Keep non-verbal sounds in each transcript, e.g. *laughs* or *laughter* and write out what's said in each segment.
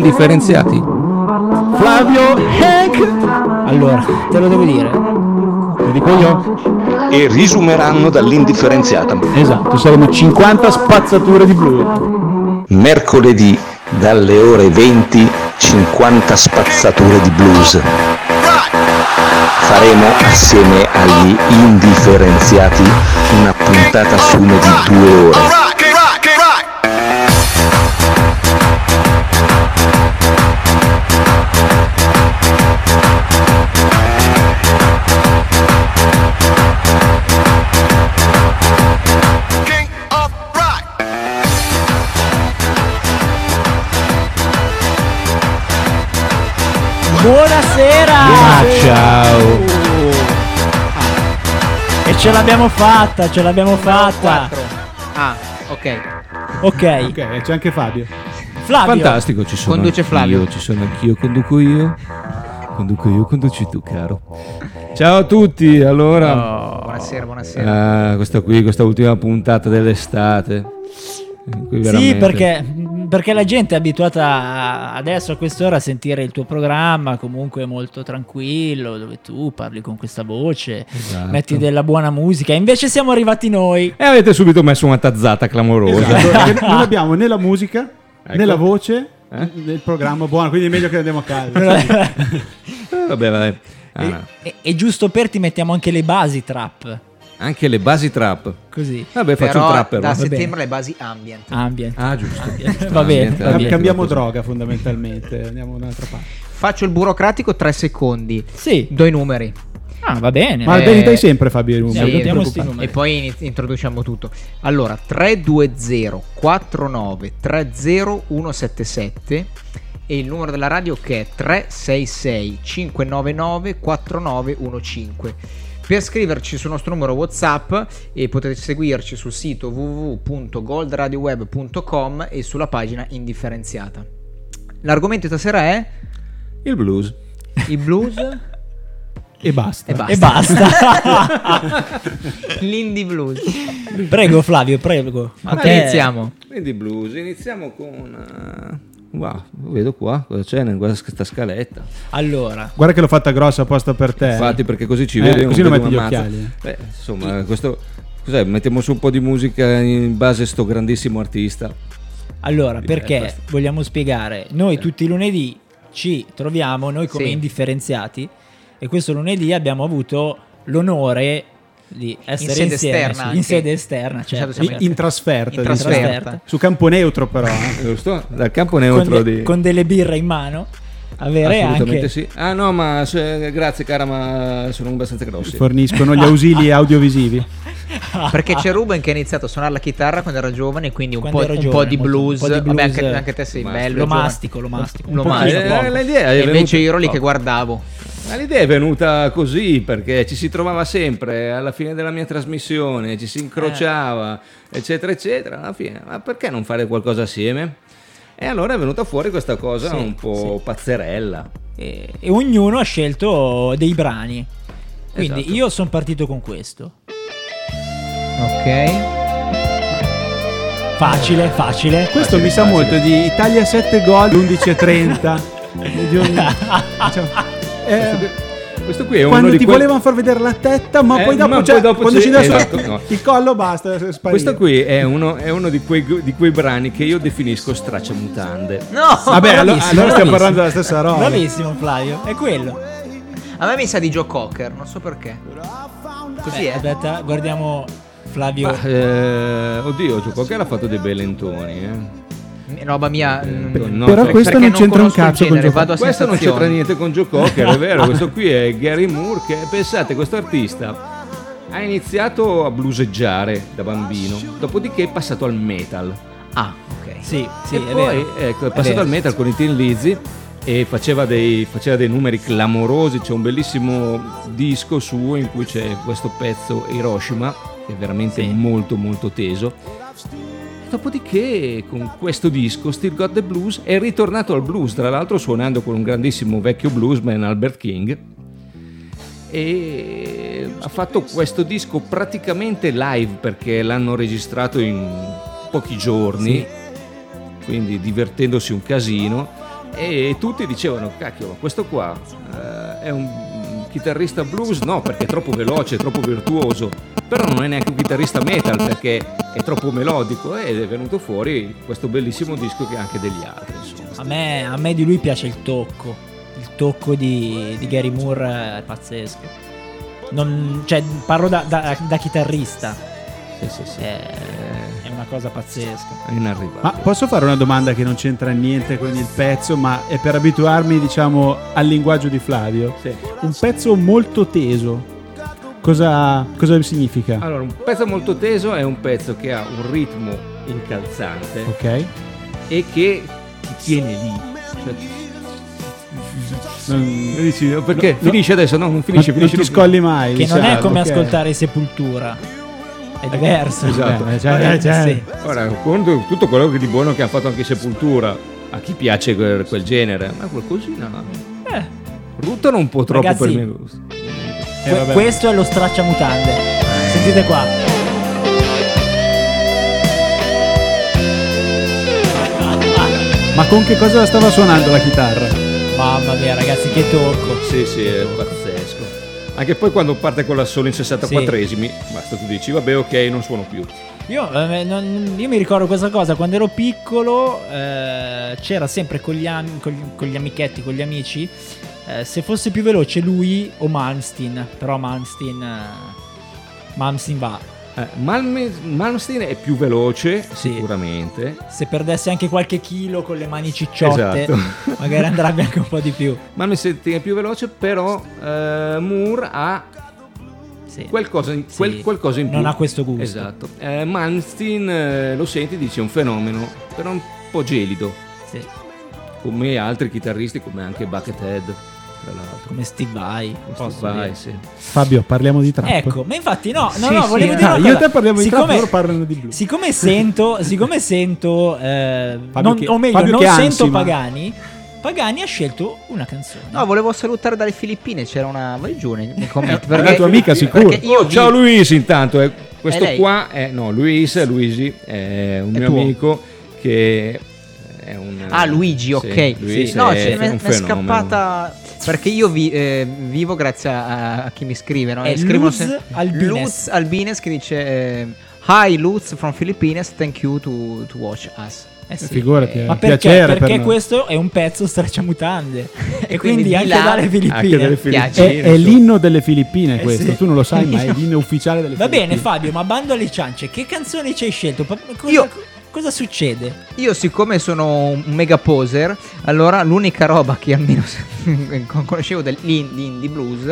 indifferenziati. Flavio Hank. Allora, te lo devo dire. Lo dico io? E risumeranno dall'indifferenziata. Esatto, saremo 50 spazzature di blu. Mercoledì dalle ore 20 50 spazzature di blues. Faremo assieme agli indifferenziati una puntata sume di due ore. Buonasera! Ciao. E ce l'abbiamo fatta, ce l'abbiamo fatta. Ah, ok. Ok, Ok, c'è anche Fabio. Flavio. Fantastico, ci sono Conduce anch'io, Flavio. ci sono anch'io, conduco io. Conduco io, conduci tu, caro. Ciao a tutti, allora. Buonasera, buonasera. Ah, questa qui, questa ultima puntata dell'estate. in cui Sì, veramente- perché, perché la gente è abituata adesso a quest'ora a sentire il tuo programma comunque molto tranquillo, dove tu parli con questa voce, Esatto. metti della buona musica. Invece siamo arrivati noi. E avete subito messo una tazzata clamorosa. Esatto, *laughs* non abbiamo né la musica né Ecco. la voce Eh? del programma buono, quindi è meglio che andiamo a casa. *laughs* Eh, vabbè, vabbè. Ah, e, e giusto per ti mettiamo anche le basi trap. Anche le basi trap. Così. Vabbè, faccio Però un trapper. da settembre le basi ambient. Ambient. Ah, giusto. Va bene, va bene. Cambiamo droga fondamentalmente, andiamo un'altra parte. Faccio il burocratico 3 secondi. Sì. Do i numeri. Ah, va bene. Ma Eh, ben dai sempre Fabio i numeri, sì. E poi iniz- introduciamo tutto. Allora, 320 49 30 177 e il numero della radio che è 366 599 4915. Per scriverci sul nostro numero WhatsApp e potete seguirci sul sito www.goldradioweb.com e sulla pagina indifferenziata. L'argomento di stasera è Il blues. il blues *laughs* E basta. e basta. E basta. *laughs* L'indie blues. prego Flavio, prego. Ok, te- iniziamo. Quindi blues, iniziamo con... eh, Wow, vedo qua cosa c'è in questa scaletta. Allora, Guarda che l'ho fatta grossa apposta per te. Infatti, perché così ci Eh, così non metti gli mazza. occhiali. Beh, insomma, questo cos'è? Mettiamo su un po' di musica in base a sto grandissimo artista. allora perché Belfast. vogliamo spiegare? Noi tutti i lunedì ci troviamo, noi come Sì. indifferenziati, e questo lunedì abbiamo avuto l'onore di essere sede insieme esterna sì, in sede esterna, certo, Certo, siamo In, in trasferta. In diciamo. trasferta. Su campo neutro però. eh. Giusto? Dal campo con, neutro de- di... con delle birre in mano, avere Assolutamente anche sì. Ah no, ma se- grazie cara, ma sono abbastanza grossi. Forniscono gli *laughs* ausili audiovisivi. *laughs* Perché c'è Ruben che ha iniziato a suonare la chitarra quando era giovane, quindi un, po', ero un giovane, po' di blues. un po' di Vabbè, blues, anche, anche te sei bello. lo giovane. mastico, lo mastico. Lo mastico. Eh, l'idea E invece io ero lì che guardavo. Ma l'idea è venuta così perché ci si trovava sempre alla fine della mia trasmissione, ci si incrociava, eccetera, eccetera. Alla fine, ma perché non fare qualcosa assieme? E allora è venuta fuori questa cosa Sì, un po' pazzerella. e, e ognuno ha scelto dei brani. Quindi Esatto. io sono partito con questo. Ok. Facile, facile. Questo mi sa molto di Italia 7 gol 11.30. *laughs* *laughs* Eh, Questo qui è uno quando di ti quei- volevano far vedere la tetta, ma Eh, poi dopo, ma cioè, poi dopo quando ci dà su- esatto, no. *laughs* il collo basta. sparire. Questo qui è uno, è uno di, quei, di quei brani che io definisco stracciamutande. No! Vabbè, allora, allora stiamo parlando della stessa roba. Bravissimo Flavio, è quello. A me mi sa di Joe Cocker, non so perché. Così Eh, è. Aspetta, guardiamo Flavio. Ma, eh, oddio, Gio Cocker ha fatto dei bei lentoni. Eh. Roba mia. mm, No, Però perché- questo perché non c'entra un conosco il cazzo con genere, Joe vado a Questo non c'entra niente con Joe Cocker, è *laughs* vero. Questo qui è Gary Moore che, pensate, questo artista ha iniziato a bluseggiare da bambino, dopodiché è passato al metal. Ah, ok. Sì, sì, e è poi vero. ecco, è È passato vero. al metal con i Tin Lizzy e faceva dei, faceva dei numeri clamorosi. C'è un bellissimo disco suo in cui c'è questo pezzo Hiroshima, che è veramente Sì. molto molto teso. Dopodiché con questo disco Still Got the Blues è ritornato al blues, tra l'altro suonando con un grandissimo vecchio bluesman Albert King. E ha fatto questo disco praticamente live perché l'hanno registrato in pochi giorni, quindi divertendosi un casino. E tutti dicevano, cacchio, questo qua eh, è un chitarrista blues? No, perché è troppo veloce, è troppo virtuoso, però non è neanche un chitarrista metal perché è troppo melodico ed è venuto fuori questo bellissimo disco che ha anche degli altri. A me, a me di lui piace il tocco. Il tocco di, di Gary Moore è pazzesco. Non- cioè, parlo da, da- da chitarrista. Sì, sì, sì. È, è una cosa pazzesca. È inarrivabile. Ma posso fare una domanda che non c'entra niente con il pezzo, ma è per abituarmi, diciamo, al linguaggio di Flavio? Sì. Un pezzo molto teso. Cosa, cosa significa? Allora, un pezzo molto teso è un pezzo che ha un ritmo incalzante Ok. e che ti tiene lì. Cioè, Non, dici, perché no. finisce adesso? No, non finisce, non, non finisce. ti scogli mai. Che non è diciamo, come ok. ascoltare Sepultura. È diverso. Esatto. Eh, cioè, eh, cioè, Sì. Ora, con tutto quello che di buono che ha fatto anche Sepultura, a chi piace quel, quel genere, ma qualcosina. Eh, Ruttano un po' troppo Ragazzi, per me. gusto. eh, que- vabbè. questo è lo stracciamutande. Sentite qua. Ma con che cosa stava suonando la chitarra? Mamma mia, ragazzi, che tocco. Sì, sì, è pazzesco. Anche poi quando parte con la solo in 64esimi, basta tu dici, vabbè, ok, non suono più. Io, eh, non- io mi ricordo questa cosa quando ero piccolo. eh, c'era sempre con gli, am- con gli- con gli amichetti, con gli amici. eh, se fosse più veloce lui o Malmsteen. Però Malmsteen. eh, Malmsteen va. Eh, Malme- Malmsteen è più veloce, Sì. sicuramente. Se perdesse anche qualche chilo con le mani cicciotte, Esatto. *laughs* magari andrebbe anche un po' di più. Malmsteen è più veloce, però eh, Moore ha Sì. qualcosa in, Sì. quel- qualcosa in più. Non ha questo gusto. Esatto. Eh, Malmsteen eh, lo senti, dici è un fenomeno, però un po' gelido, Sì. come altri chitarristi, come anche Buckethead, tra l'altro. Come Steve Vai. posso Vai, sì. Fabio, parliamo di trap. Ecco, ma infatti no, no, Sì, no, sì, volevo eh. dire una Io cosa. e te parliamo di trap, Siccome- loro parlano di blues. Siccome sento, *laughs* siccome sento, eh, non- che- o meglio, Fabio non sento ansima. Pagani, Pagani ha scelto una canzone. No, volevo salutare dalle Filippine, c'era una... Vai giù nei, commenti. È una tua amica, sicuro. Oh, ciao vi- Luis intanto, eh, questo È qua è, no, Luis, Luisi, è un È mio tuo? amico che è un... Ah, Luigi, sì, ok. Luis no, è cioè, è fenomeno. scappata. Perché io vi- eh, vivo grazie a, a chi mi scrive. No? È scrivono Luz sem- Albines. Luz Albines che dice: eh, Hi Luz from Philippines, thank you to, to watch us. Eh sì. Figurati, è Ma perché? piacere per Perché noi. questo è un pezzo stracciamutande. *laughs* e quindi quindi, di anche là- dalle Filippine. Filippine. È, è l'inno delle Filippine Eh questo, sì. tu non lo sai, ma è *laughs* l'inno ufficiale delle Va Filippine. bene Fabio, ma bando alle ciance, che canzoni ci hai scelto? Cosa, Io- cosa succede? Io, siccome sono un mega poser, allora l'unica roba che almeno *laughs* conoscevo dell'indie blues,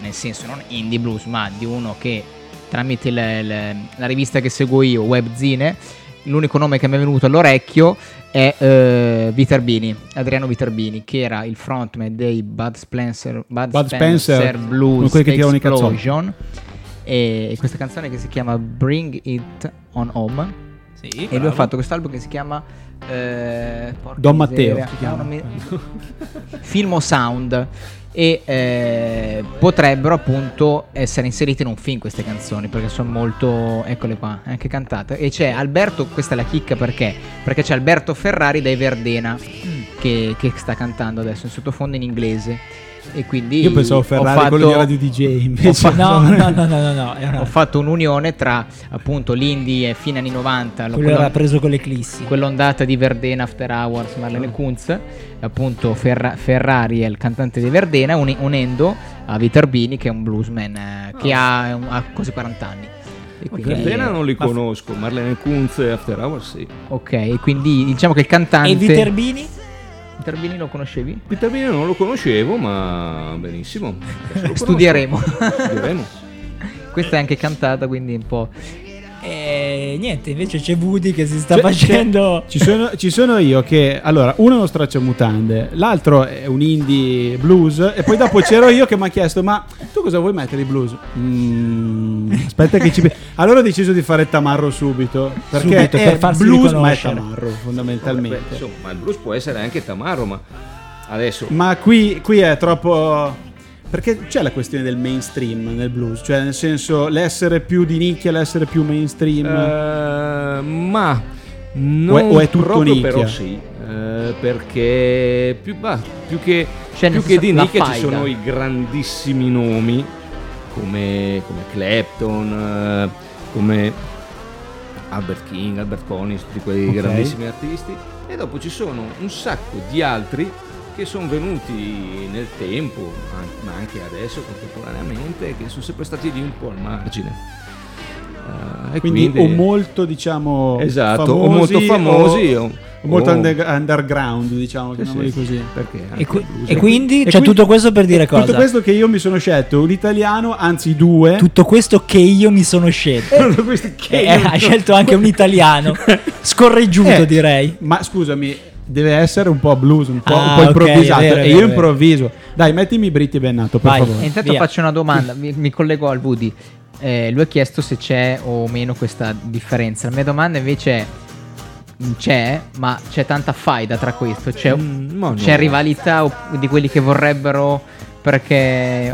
nel senso non indie blues, ma di uno che tramite le- le- la rivista che seguo io, Webzine, l'unico nome che mi è venuto all'orecchio è eh, Viterbini, Adriano Viterbini, che era il frontman dei Bud Spencer, Bud Bud Spencer, Spencer, Blues. Explosion. E questa canzone che si chiama Bring It On Home. Sì, E lui ha fatto quest'album che si chiama eh, Don miseria, Matteo si chiama. mi- Filmo Sound. E eh, potrebbero appunto essere inserite in un film queste canzoni perché sono molto eccole qua anche cantate e c'è Alberto questa è la chicca perché? Perché c'è Alberto Ferrari dai Verdena che, che sta cantando adesso in sottofondo in inglese e quindi Io pensavo Ferrari, fatto- quello di Radio DJ, invece. fatto- No, no, no, no, no, no, ho fatto un'unione tra appunto l'indie e fine anni 90 quello quello- era preso con l'eclissi. quell'ondata di Verdena After Hours Marlene Kunz appunto Ferra- Ferrari è il cantante di Verdena uni- unendo a Viterbini che è un bluesman eh, che ha, ha quasi 40 anni quindi, Verdena non li conosco, Marlene Kunz e After Hours sì. ok e quindi diciamo che il cantante E Viterbini? Viterbini lo conoscevi? Peter Bini non lo conoscevo, ma benissimo. Lo *laughs* studieremo. Studieremo. questa è anche cantata quindi un po' E niente, invece c'è Woody che si sta C'è- facendo... Ci sono, ci sono io che allora uno è uno stracciamutande l'altro è un indie blues e poi dopo c'ero io che mi ha chiesto ma tu cosa vuoi mettere di blues? Mm, aspetta che ci allora ho deciso di fare tamarro subito perché Subito, è per farsi blues ma è tamarro fondamentalmente. Insomma, ma il blues può essere anche Tamaro, ma adesso ma qui, qui è troppo perché c'è la questione del mainstream nel blues cioè nel senso l'essere più di nicchia l'essere più mainstream Eh, ma Non o, è, o è tutto proprio nicchia? però sì, eh, perché più, bah, più che, Cioè, più che di nicchia ci faida. sono i grandissimi nomi come, come Clapton, eh, come Albert King, Albert Collins, tutti quei Ok. grandissimi artisti e dopo ci sono un sacco di altri che sono venuti nel tempo, ma anche adesso contemporaneamente, che sono sempre stati lì un po' al margine. Eh, e Quindi, quindi- o molto diciamo Esatto, o famosi, molto famosi o, o- o molto o- under- underground diciamo Sì, sì. così Perché E, qui- e quindi c'è quindi- tutto questo per dire cosa? tutto questo che io mi sono scelto un italiano anzi due Tutto questo che io mi sono scelto. *laughs* Tutto questo che Eh, io- ha scelto anche un italiano. *laughs* Scorreggiuto, Eh, direi. ma scusami deve essere un po' blues un po', un Ah, po' ok, improvvisato vero, e io vero, improvviso dai mettimi Britti Bennato per Vai. E favore intanto Via. faccio una domanda, mi, mi collego al Woody. Eh, lui ha chiesto se c'è o meno questa differenza. La mia domanda invece è: c'è, ma c'è tanta faida tra questo? C'è, Mm, no. c'è rivalità di quelli che vorrebbero perché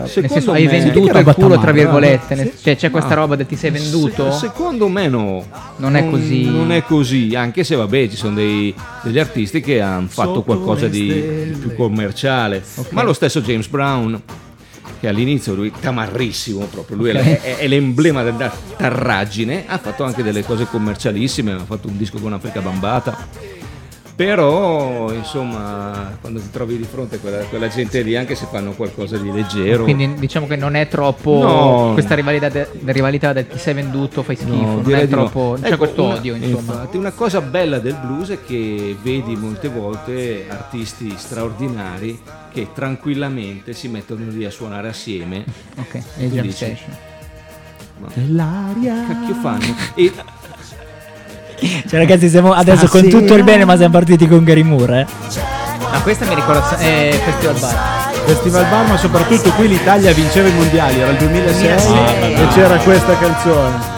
nel Secondo senso hai venduto il culo tra tamara, virgolette, no? nel- cioè c'è questa roba del ti sei venduto? Se- secondo me no. Non è così. Non è così, anche se vabbè ci sono dei- degli artisti che hanno fatto Sotto qualcosa di stelle. più commerciale. Ma lo stesso James Brown, che all'inizio lui tamarrissimo proprio, lui è- Ok. è, è l'emblema della tarraggine, ha fatto anche delle cose commercialissime, ha fatto un disco con Africa Bambata. Però, insomma, quando ti trovi di fronte a quella, quella gente lì, anche se fanno qualcosa di leggero, Quindi diciamo che non è troppo No. questa rivalità, de- rivalità del ti sei venduto, fai schifo, non direi è di no. troppo, non c'è Ecco, questo una- odio insomma. Infatti, una cosa bella del blues è che vedi molte volte artisti straordinari che tranquillamente si mettono lì a suonare assieme. Ok, e jam dici, session. Ma dell'aria cacchio fanno? E Cioè, ragazzi, siamo adesso con Stasera. tutto il bene, ma siamo partiti con Gary Moore. Eh? Ma questa mi ricorda eh, Festival Bar. Festival Bar ma soprattutto qui l'Italia vinceva i mondiali era il 2006 2006. e c'era questa canzone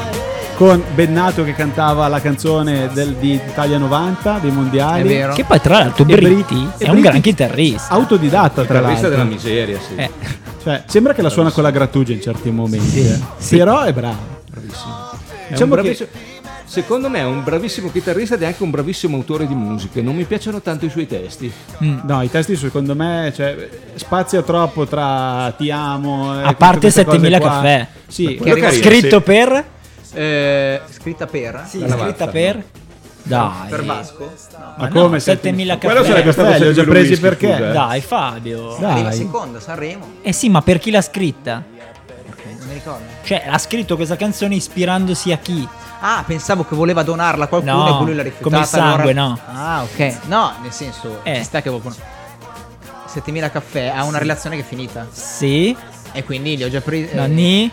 con Bennato che cantava la canzone del- di Italia 90 dei mondiali È vero. Che poi, tra l'altro, Britti Bri- è un Britti- gran chitarrista. autodidatta tra chitarrista l'altro della miseria, sì. Eh, Cioè, sembra che la suona con la grattugia in certi momenti eh. sì. però è bravo Bravissimo. È Diciamo un che- Secondo me è un bravissimo chitarrista ed è anche un bravissimo autore di musiche. Non mi piacciono tanto i suoi testi. no i testi secondo me cioè, spazia troppo tra ti amo e A parte tutte queste cose 7000 qua. caffè. sì Quello che carino. Scritto sì. per? Eh, scritta per? Sì, scritta Vazza, per? Dai. Per Vasco? ma no, come 7000 Quello caffè. sarebbe stato Eh, li ho già presi whisky, perché scusa, eh. Dai, Fabio. Dai. Arriva seconda, Sanremo. Eh sì, ma per chi l'ha scritta? Ok, non mi ricordo. Cioè, ha scritto questa canzone ispirandosi a chi? Ah, pensavo che voleva donarla a qualcuno No, e lui l'ha rifiutata. come sangue, allora- no. Ah, ok. No, nel senso, Eh. ci sta che qualcuno 7000 caffè ha una relazione che è finita Sì. e quindi li ho già presi. Nonni?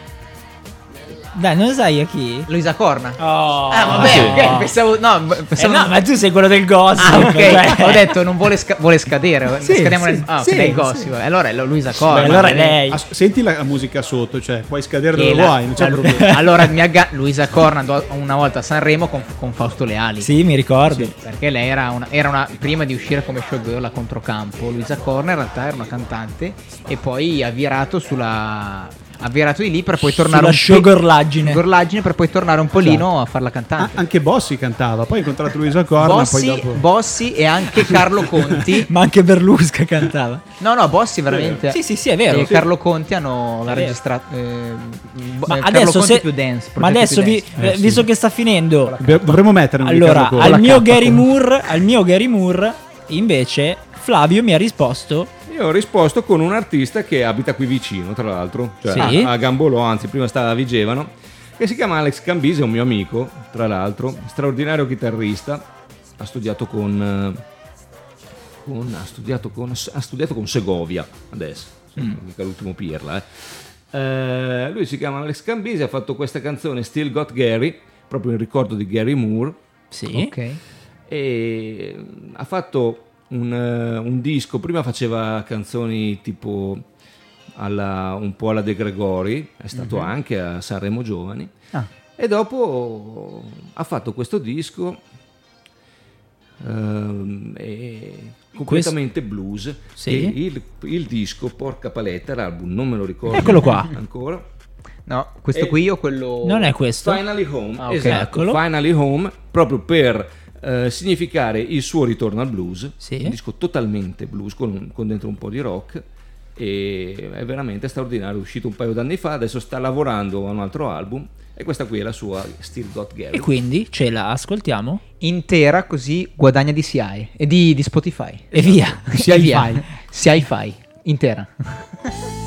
Dai, non sai a chi? Luisa Corna. Oh. Ah, vabbè, sì. ok, pensavo no, Eh pensavo no, ma tu sei quello del gossip. Ah, ok. cioè. Ho detto non vuole, sca- vuole scadere. Sì, Scadiamo sì, nel, ah, sì, nel sì. gossip. Allora è Luisa Beh, Corna. allora è lei. As- senti la musica sotto cioè puoi scadere Che dove la- vuoi non c'è problema *laughs* allora mi agga- Luisa Corna andò una volta a Sanremo con, con Fausto Leali. Sì, mi ricordo. Perché lei era una, era una- prima di uscire come showgirl a controcampo. Luisa Corna in realtà era una cantante e poi ha virato sulla. Ha virato di lì per poi tornare Sulla un showgirlaggine. showgirlaggine per poi tornare un polino a fare la Ah, cantante. anche Bossi cantava poi ha incontrato Luisa Corna Bossi, poi dopo Bossi e anche *laughs* Carlo Conti. Ma anche Berlusca cantava. No, no, Bossi veramente. Sì, sì, sì, è vero. E Sì. Carlo Conti hanno registrato. eh, Ma eh, Carlo adesso, Conti se, più dance. ma adesso più vi- eh, visto che sta finendo, Dobbiamo- dovremmo mettere allora al mio Moore, al mio Gary Moore, invece, Flavio mi ha risposto. Io ho risposto con un artista che abita qui vicino, tra l'altro, cioè Sì. a, a Gambolò, anzi prima stava a Vigevano, che si chiama Alex Cambise, è un mio amico, tra l'altro, straordinario chitarrista, ha studiato con, eh, con- ha studiato con, ha studiato con Segovia adesso, Mm. mica l'ultimo pirla. eh. Eh, lui si chiama Alex Cambise, ha fatto questa canzone Still Got Gary, proprio in ricordo di Gary Moore, Sì. Ok. e mm, ha fatto un, eh, un disco, prima faceva canzoni tipo alla- un po' alla De Gregori, è stato anche a Sanremo Giovani, Ah. e dopo ha fatto questo disco ehm, e completamente blues. Sì. E il, il disco, porca paletta, l'album, non me lo ricordo Eccolo qua. ancora. No, questo E- qui o quello. Non è questo? Finally Home, Ah, ok. esatto, Eccolo. Finally Home, proprio per eh, significare il suo ritorno al blues, Sì. un disco totalmente blues con, con dentro un po' di rock e è veramente straordinario, è uscito un paio d'anni fa, adesso sta lavorando a un altro album e questa qui è la sua Still Got Gary. E quindi ce la ascoltiamo Intera così guadagna di CI e di, di Spotify. e via. *laughs* E via. hi-fi. CI-Fi. Intera. *laughs*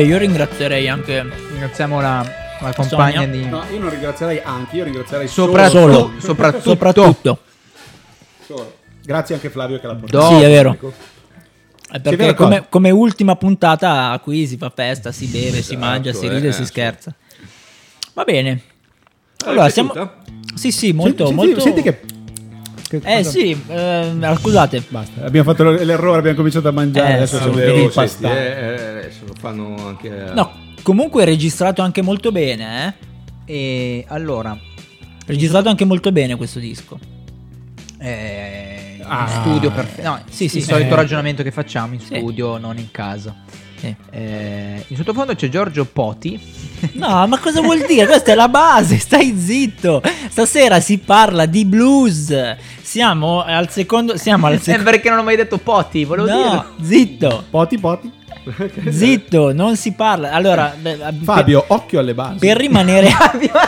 Vabbè, io ringrazierei anche Ringraziamo la, la compagna Sonia. di... No, io non ringrazierei anche, io ringrazierei Soprattutto, Solo. soprattutto, soprattutto. solo. Grazie anche a Flavio che l'ha portato. Do- Sì, è vero. Perché vero, come, come ultima puntata qui si fa festa, si beve, si mangia, si eh, ride, si eh, scherza. Va bene. Allora, siamo... Sì, sì, molto, Senti, molto... senti che... che- Eh sì, eh, scusate. Basta, abbiamo fatto l'errore, abbiamo cominciato a mangiare, Eh, adesso sì, siamo sì, senti, pastati. eh, eh, adesso lo fanno anche No, comunque è registrato anche molto bene, eh. E allora, Registrato anche molto bene questo disco. eh, in Ah. studio perfetto. No, Sì, sì, il sì. solito Eh. ragionamento che facciamo in Sì. studio, non in casa. Sì. Eh, in sottofondo c'è Giorgio Poti. *laughs* No, ma cosa vuol dire? Questa è la base, stai zitto. Stasera si parla di blues. Siamo al secondo. Siamo al *laughs* Eh, secondo. perché non ho mai detto Poti, volevo No, dirlo. zitto, Poti, poti. *laughs* zitto, non si parla. Allora, beh, Fabio, occhio alle basi. per rimanere,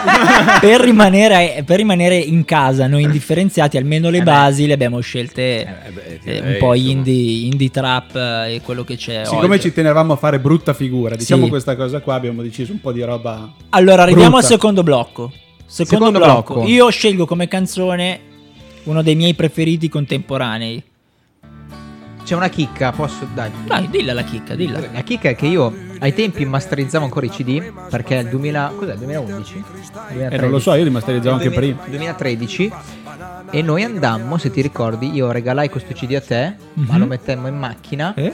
*laughs* per rimanere, per rimanere in casa, noi indifferenziati, almeno le Eh beh. basi le abbiamo scelte Eh, beh, eh, un po' indie, indie trap eh, e quello che c'è. Siccome oggi. ci tenevamo a fare brutta figura, diciamo Sì. questa cosa qua, abbiamo deciso un po' di roba... Allora, arriviamo brutta. al secondo blocco. Secondo, Secondo blocco. blocco. Io scelgo come canzone uno dei miei preferiti contemporanei. C'è una chicca, posso dai. Dai, dilla la chicca, dilla. La chicca è che io ai tempi masterizzavo ancora i CD perché il 2000 cos'è? 2011? Eh, non lo so, io li masterizzavo anche prima. 2013 e noi andammo, se ti ricordi, io regalai questo CD a te, ma Mhm. lo mettemmo in macchina. Eh?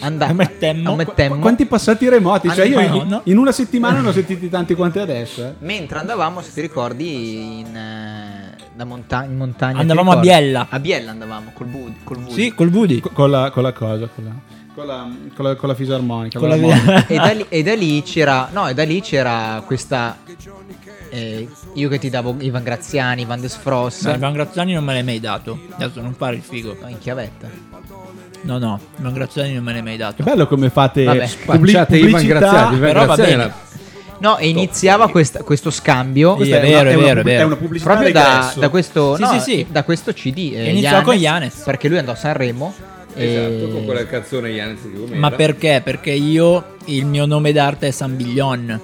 Andà- Lo mettemmo? lo mettemmo. Quanti passati remoti? Cioè io in, no, in una settimana ne ho sentiti tanti quanti adesso. eh. Mentre andavamo, se ti ricordi, in, eh, monta- in montagna. Andavamo a? Biella. A Biella andavamo col Woody. Col Woody. Sì, col Woody. Co- Con la, con la cosa, con la, con la, con la, con la fisarmonica. Con la- e, da lì, e da lì c'era. No, e da lì c'era questa. eh, io che ti davo Ivan Graziani, Van des Fross. No, Ivan Graziani non me l'hai mai dato. Adesso non fare il figo. No, in chiavetta. No, no, Ivan Graziani non me l'hai mai Che dato. bello come fate Vabbè. pubblic- Spacciate Ivan pubblicità. Graziani, Ivan però va Graziani No, e iniziava questa- questo scambio. Sì, Questa è vero, una- è una vero, è vero. una pubblicità Proprio da, da questo, Sì, no, sì, sì. da questo CD. eh, Iniziò con Yanez. Perché lui andò a Sanremo. Esatto, e- con quella canzone Gomera. Ma perché? Perché io, il mio nome d'arte è San Biglion.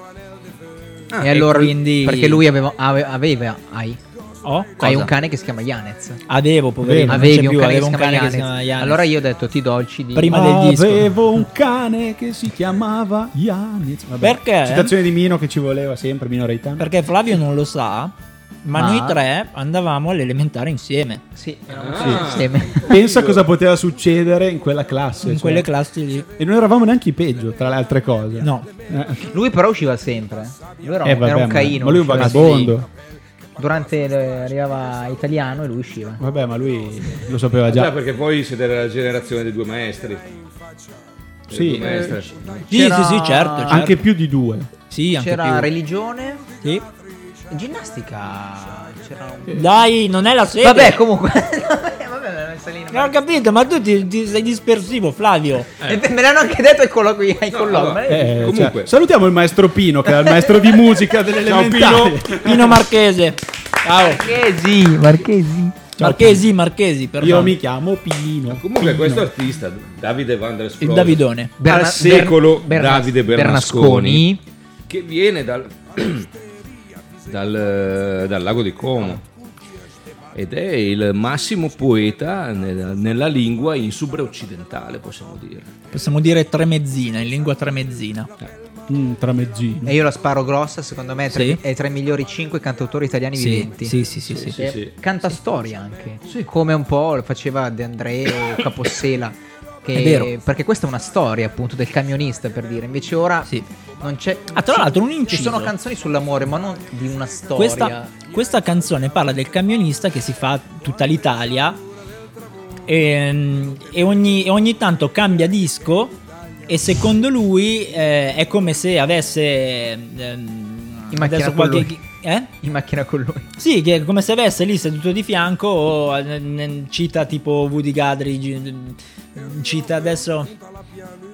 e allora, quindi- perché lui aveva, ave- aveva hai, Oh, hai cosa? un cane che si chiama Yanez. Avevo, poverino. non Avevi c'è un più, cane, avevo che, un si chiama cane che si chiama Yanez. Allora io ho detto ti do il CD. Prima del disco. Avevo un cane che si chiamava Yanez. Vabbè, Perché? Citazione di Mino che ci voleva sempre, Mino Reitano. Perché Flavio non lo sa, ma, Ma- noi tre andavamo all'elementare insieme. Sì, Ah. insieme. *laughs* Pensa cosa poteva succedere in quella classe. In cioè. quelle classi lì. E non eravamo neanche i peggio, tra le altre cose. No. Eh, Lui però usciva sempre. Lui era, eh, vabbè, era un caino. Ma lui è un vagabondo. Durante le- arrivava italiano e lui usciva. Vabbè, ma lui lo sapeva Già, già. perché poi siete della generazione dei due maestri. Delle Sì. due maestre. Sì, C'era- sì, sì, certo. certo. Anche più di due. Sì, anche C'era più. religione, Sì. ginnastica. C'era un... Dai, non è la sede. Vabbè, comunque. *laughs* lì, non- ho capito, ma tu ti, ti sei dispersivo, Flavio. E Me l'hanno anche detto ai colloqui. Ai colloqui. no. Eh, Comunque. cioè, salutiamo il maestro Pino, che è il maestro di musica delle Ciao, elementari. Pino Marchese. Ciao. Marchesi, Marchesi. Marchesi, Marchesi, perdono. Io mi chiamo Pino. Comunque Pino. questo artista, Davide Van der Il Davidone. Berna- al secolo Ber- Davide Bernasconi, che viene dal, *clears throat* dal, dal lago di Como ed è il massimo poeta nel- nella lingua insubre occidentale, possiamo dire. Possiamo dire tremezzina, in lingua tremezzina. Mm, tramezzino. E io la sparo grossa, secondo me è tra, Sì. è tra i migliori 5 cantautori italiani Sì, viventi. sì, sì, sì, sì. Sì, sì. Canta storia anche, come un po' lo faceva De André o Capossela. *laughs* vero. Perché questa è una storia appunto del camionista per dire, invece ora Sì. non c'è... Ah, tra l'altro un Ci inciso. sono canzoni sull'amore, ma non di una storia. Questa, questa canzone parla del camionista che si fa tutta l'Italia e, e ogni, e ogni tanto cambia disco e secondo lui eh, è come se avesse... ehm, In macchina qualche-. Eh? In macchina con lui. Sì, che è come se avesse lì seduto di fianco, o, eh, n- cita tipo Woody Guthrie, cita adesso...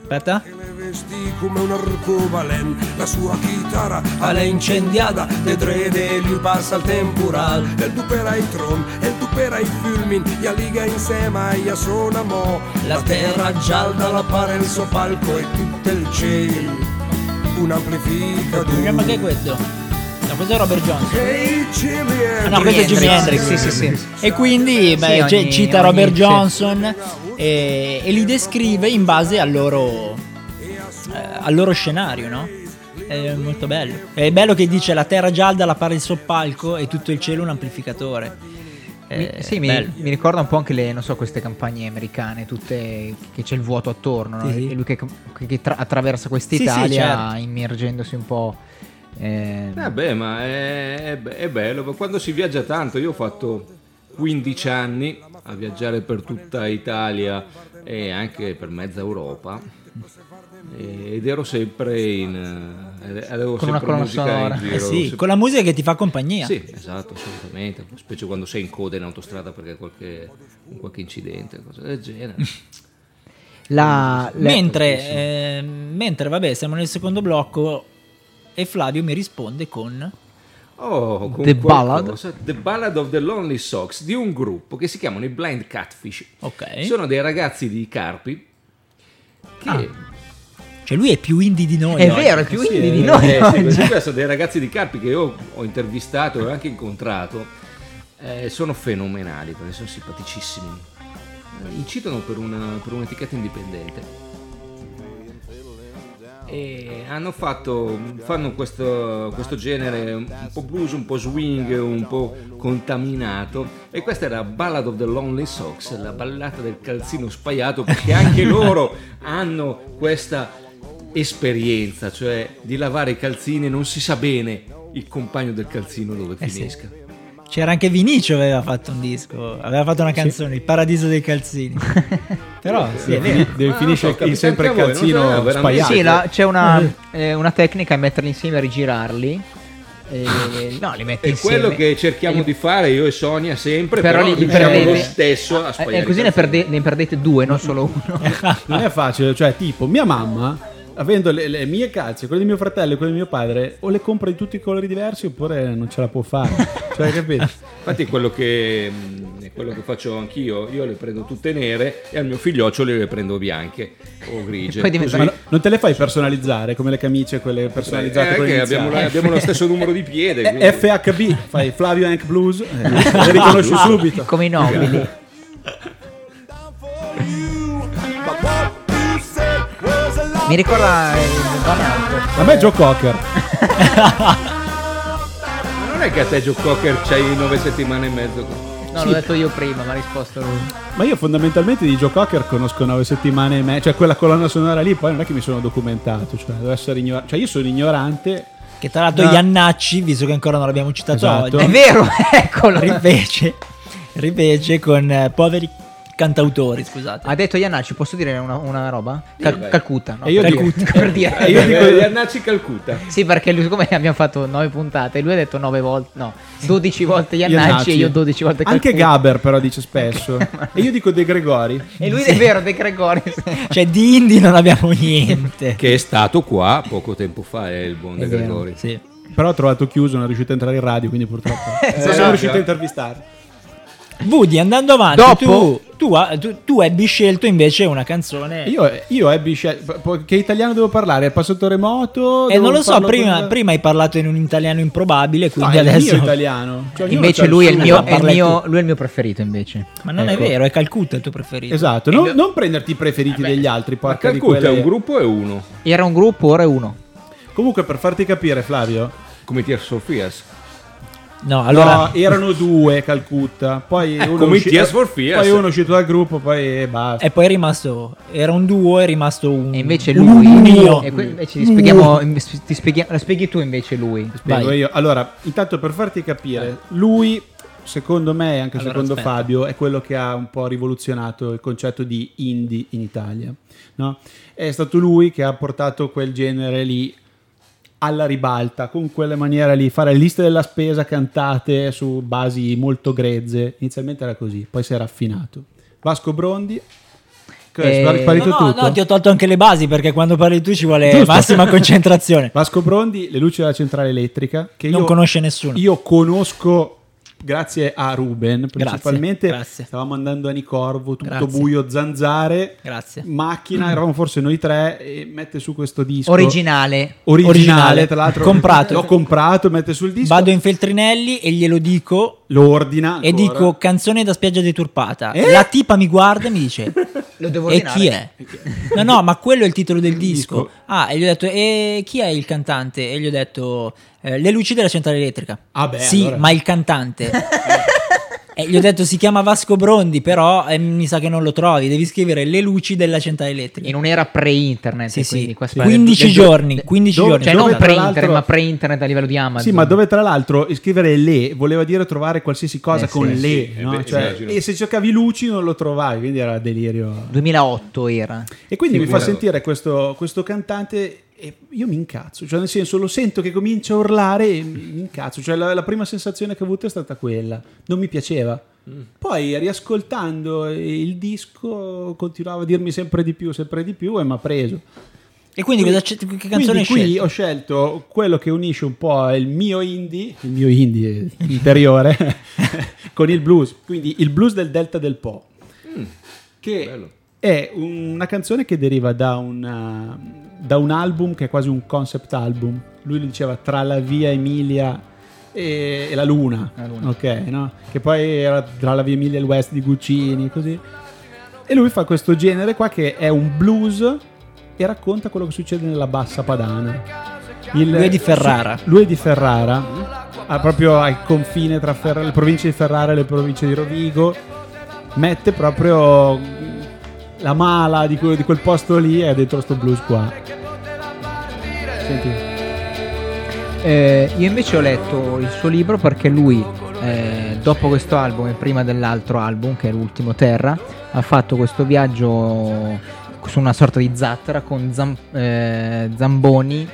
Aspetta. le vestì come un arcobaleno la sua chitarra Alle incendiata, de drede gli passa il temporal e tu per tron e tu per filmin e liga insieme e suona mo La terra gialda la pare il suo palco e tutto il cielo un amplificatore. Ma che è questo? No, questo è Robert Johnson. Hey Ah, no, questo è Jimi Hendrix. Sì, sì, sì. E quindi beh, Sì, ogni- cita ogni- Robert sì. Johnson e, e li descrive in base al loro, eh, al loro scenario, no? È molto bello. È bello che dice la terra gialda, la pare il soppalco e tutto il cielo un amplificatore. Mi- È sì, mi, mi ricorda un po' anche le, non so, queste campagne americane, tutte che c'è il vuoto attorno, no? Sì, sì. e lui che, che- tra- attraversa Sì, sì, quest'Italia certo. immergendosi un po'. Eh, Vabbè, ma è, è be- è bello, quando si viaggia tanto, io ho fatto 15 anni a viaggiare per tutta Italia e anche per mezza Europa ed ero sempre in eh, avevo Con una sempre colonna musica in giro Eh sì, se- con la musica che ti fa compagnia. sì, esatto, assolutamente, specie quando sei in coda in autostrada perché qualche, qualche incidente, cose del genere. la, le- Mentre, eh, mentre, vabbè, siamo nel secondo blocco e Flavio mi risponde con... Oh, con The qualcosa. The Ballad of the Lonely Socks di un gruppo che si chiamano i Blind Catfish. Ok. Sono dei ragazzi di Carpi che Ah, Cioè lui è più indie di noi. È oggi. vero, è più Sì, indie di noi. eh, sì, questi sono dei ragazzi di Carpi che io ho intervistato e ho anche incontrato. Eh, sono fenomenali perché sono simpaticissimi. Eh, incitano per, una- per un'etichetta indipendente. E hanno fatto, fanno questo, questo genere un po' blues, un po' swing, un po' contaminato. E questa era Ballad of the Lonely Socks, la ballata del calzino spaiato, perché anche *laughs* loro hanno questa esperienza, cioè di lavare i calzini e non si sa bene il compagno del calzino dove Eh sì. finisca. C'era anche Vinicio aveva fatto un disco, aveva fatto una canzone, Il paradiso dei calzini. *laughs* Però sì, vero. Devi Ah, finire so, sempre il voi, calzino veramente. spaiato. Sì, la- c'è una, eh, una tecnica è metterli insieme e rigirarli. E- no, li metti È insieme. quello che cerchiamo E di fare io e Sonia sempre, Però però, li- riusciamo perdete. lo stesso a Eh, spaiare eh, così ne, perde- ne perdete due, non solo uno. *laughs* Non è facile, cioè tipo mia mamma avendo le, le mie calze, quelle di mio fratello e quelle di mio padre, o le compra di tutti i colori diversi oppure non ce la può fare. *laughs* cioè, capito? Infatti è quello che, quello che faccio anch'io, io le prendo tutte nere e al mio figlioccio le prendo bianche o grigie. poi diventa- Ma Così- no- non te le fai personalizzare come le camicie, quelle personalizzate Eh, abbiamo, la- abbiamo lo stesso numero di piede. quindi- FHB, fai Flavio Hank Blues, eh, *laughs* le riconosci subito. Come i nobili. *laughs* Mi ricorda il Burnout. A me Joe Cocker. Ma non è che a te Joe Cocker c'hai nove settimane e mezzo. No, l'ho detto io prima, ma ha risposto lui. Ma io fondamentalmente di Joe Cocker conosco nove settimane e me, cioè quella colonna sonora lì, poi non è che mi sono documentato, cioè devo essere ignorante, cioè io sono ignorante. Che tra l'altro No. Iannacci, visto che ancora non l'abbiamo citato Esatto. È oggi, vero, *laughs* eccolo. ripece, ripece con eh, poveri cantautori, scusate. Ha detto Iannacci, posso dire una, una roba? Cal- vai. Calcutta, no? E io per, dico- *laughs* per dire. E io dico- Eh, Iannacci Calcutta. Sì, perché lui, siccome abbiamo fatto 9 puntate, lui ha detto 9 volte, no, 12 volte Iannacci, Iannacci. e io 12 volte Anche Calcutta. Gaber però dice spesso. e io dico De Gregori. E lui è vero, De Gregori. *laughs* Cioè di indie non abbiamo niente. Che è stato qua poco tempo fa, è il buon È De vero. Gregori. Sì. Però ho trovato chiuso, non è riuscito a entrare in radio, quindi purtroppo *laughs* non sono riuscito a intervistare. Woody, andando avanti, Dopo- tu, tu, tu- tu ebbi scelto invece una canzone. Io, io ebbi scelto. Che italiano devo parlare? È passato remoto? E Devo non lo so, prima, con- prima hai parlato in un italiano improbabile, No, quindi è il adesso... mio italiano. Cioè, Invece lui è il mio, è il mio- lui è il mio preferito invece. Ma non Ecco. è vero, è Calcutta il tuo preferito. Esatto, non, non prenderti i preferiti degli altri, Ma porca di Calcutta è quelle... un gruppo e uno, Era un gruppo, ora è uno. Comunque, per farti capire, Flavio, come Tears for Fears. No, allora... no, erano due Calcutta. Poi uno, come è usci- Tears for Fears. poi uno è uscito dal gruppo, poi basta. E poi è rimasto... Era un duo, è rimasto un... E invece un lui. unio. E que- invece ti spieghiamo, ti spieghiamo, la spieghi tu invece lui. Spiego vai. io. Allora, intanto per farti capire, lui, secondo me e anche Allora, secondo aspetta. Fabio, è quello che ha un po' rivoluzionato il concetto di indie in Italia. no? È stato lui che ha portato quel genere lì alla ribalta, con quelle maniere lì, fare liste della spesa cantate su basi molto grezze. Inizialmente era così, poi si è raffinato. Vasco Brondi, Eh, No, no, tutto. no, ti ho tolto anche le basi perché quando parli tu ci vuole Giusto. massima *laughs* concentrazione. Vasco Brondi, le luci della centrale elettrica, che Non io conosce nessuno. Io conosco grazie a Ruben, principalmente grazie. stavamo andando a Nicorvo, tutto Grazie. buio, zanzare, Grazie. macchina, eravamo forse noi tre e mette su questo disco Originale. originale, Originale. tra l'altro Comprato. l'ho comprato, mette sul disco, Vado in Feltrinelli e glielo dico lo ordina e ancora. dico canzone da spiaggia deturpata. Eh? La tipa mi guarda e mi dice *laughs* Lo devo E ordinare. chi è? No, no, ma quello è il titolo del disco. disco. Ah, e gli ho detto E chi è il cantante? E gli ho detto "Eh, Le luci della centrale elettrica. Ah, beh, Sì, allora. ma il cantante *laughs* E gli ho detto si chiama Vasco Brondi, però eh, mi sa che non lo trovi, devi scrivere le luci della centrale elettrica. In un'era pre-internet. Sì, sì. quindi si 15 parla- giorni, 15 dove- giorni. Cioè, Dove non pre-internet, ma pre-internet a livello di Amazon. Sì, ma dove tra l'altro scrivere le voleva dire trovare qualsiasi cosa Eh, con sì, le, sì, no? eh beh, Cioè, e se cercavi luci non lo trovavi, quindi era delirio. 2008 era. E quindi mi fa sentire questo, questo cantante e io mi incazzo, cioè nel senso lo sento che comincia a urlare e mi incazzo, cioè la, la prima sensazione che ho avuto è stata quella, non mi piaceva. Poi riascoltando il disco continuava a dirmi sempre di più, sempre di più e mi ha preso. E quindi c'è- che canzone hai Quindi qui ho scelto quello che unisce un po' il mio indie, il mio indie interiore, *laughs* con il blues, quindi il blues del Delta del Po, che bello. è una canzone che deriva da, una- da un album che è quasi un concept album. Lui lo diceva tra la via Emilia e, e la Luna, La Luna. ok, no? che poi era tra la via Emilia e il West di Guccini, così. E lui fa questo genere qua che è un blues e racconta quello che succede nella bassa padana. Il- Lui è di Ferrara. Lui è di Ferrara, ha proprio al confine tra Ferra- le province di Ferrara e le province di Rovigo. Mette proprio la mala di, que- di quel posto lì ha dentro sto blues qua. Senti. Eh, io invece ho letto il suo libro perché lui, eh, dopo questo album e prima dell'altro album, che è l'ultimo Terra, ha fatto questo viaggio su una sorta di zattera con Zam- eh, Zamboni.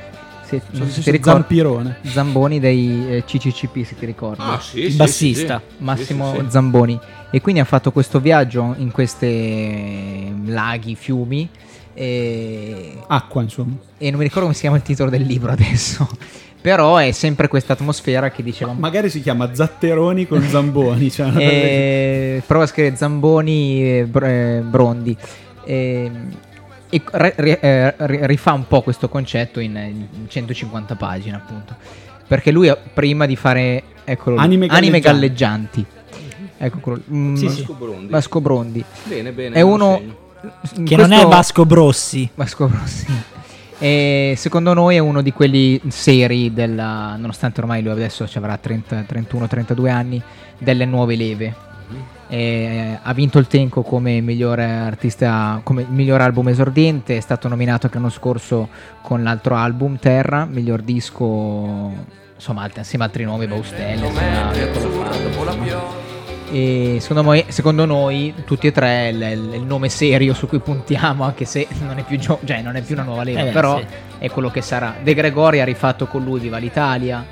Se, non so se ti ricordi, Zampirone. Zamboni dei eh, CCCP, se ti ricordi. Ah, sì, Il sì, bassista. sì, sì. Massimo Sì, sì, sì. Zamboni e quindi ha fatto questo viaggio in queste laghi, fiumi e, Acqua, insomma. e non mi ricordo come si chiama il titolo del libro adesso *laughs* però è sempre questa atmosfera che diceva Magari si chiama Zatteroni con *laughs* Zamboni. Cioè eh, prova a scrivere Zamboni e Br- eh, Brondi e, e re- ri- eh, ri- rifà un po' questo concetto in, in 150 pagine appunto perché lui prima di fare eccolo Anime galleggianti. galleggianti ecco quello mm, Sì, sì. Vasco Brondi. Vasco Brondi Bene, bene. è uno Che non è Vasco Brossi. Vasco Rossi. E secondo noi è uno di quelli seri della, nonostante ormai lui adesso ci avrà 30, 31 32 anni delle nuove leve E, ha vinto il Tenco come migliore artista come miglior album esordiente è stato nominato anche l'anno scorso con l'altro album Terra miglior disco insomma alt- insieme a altri nomi insomma, Fardo, insomma. E secondo noi, secondo noi, tutti e tre, è il, il- il nome serio su cui puntiamo, anche se non è più, gio- cioè, non è più una nuova leva, Eh però sì. è quello che sarà. De Gregori ha rifatto con lui Viva l'Italia.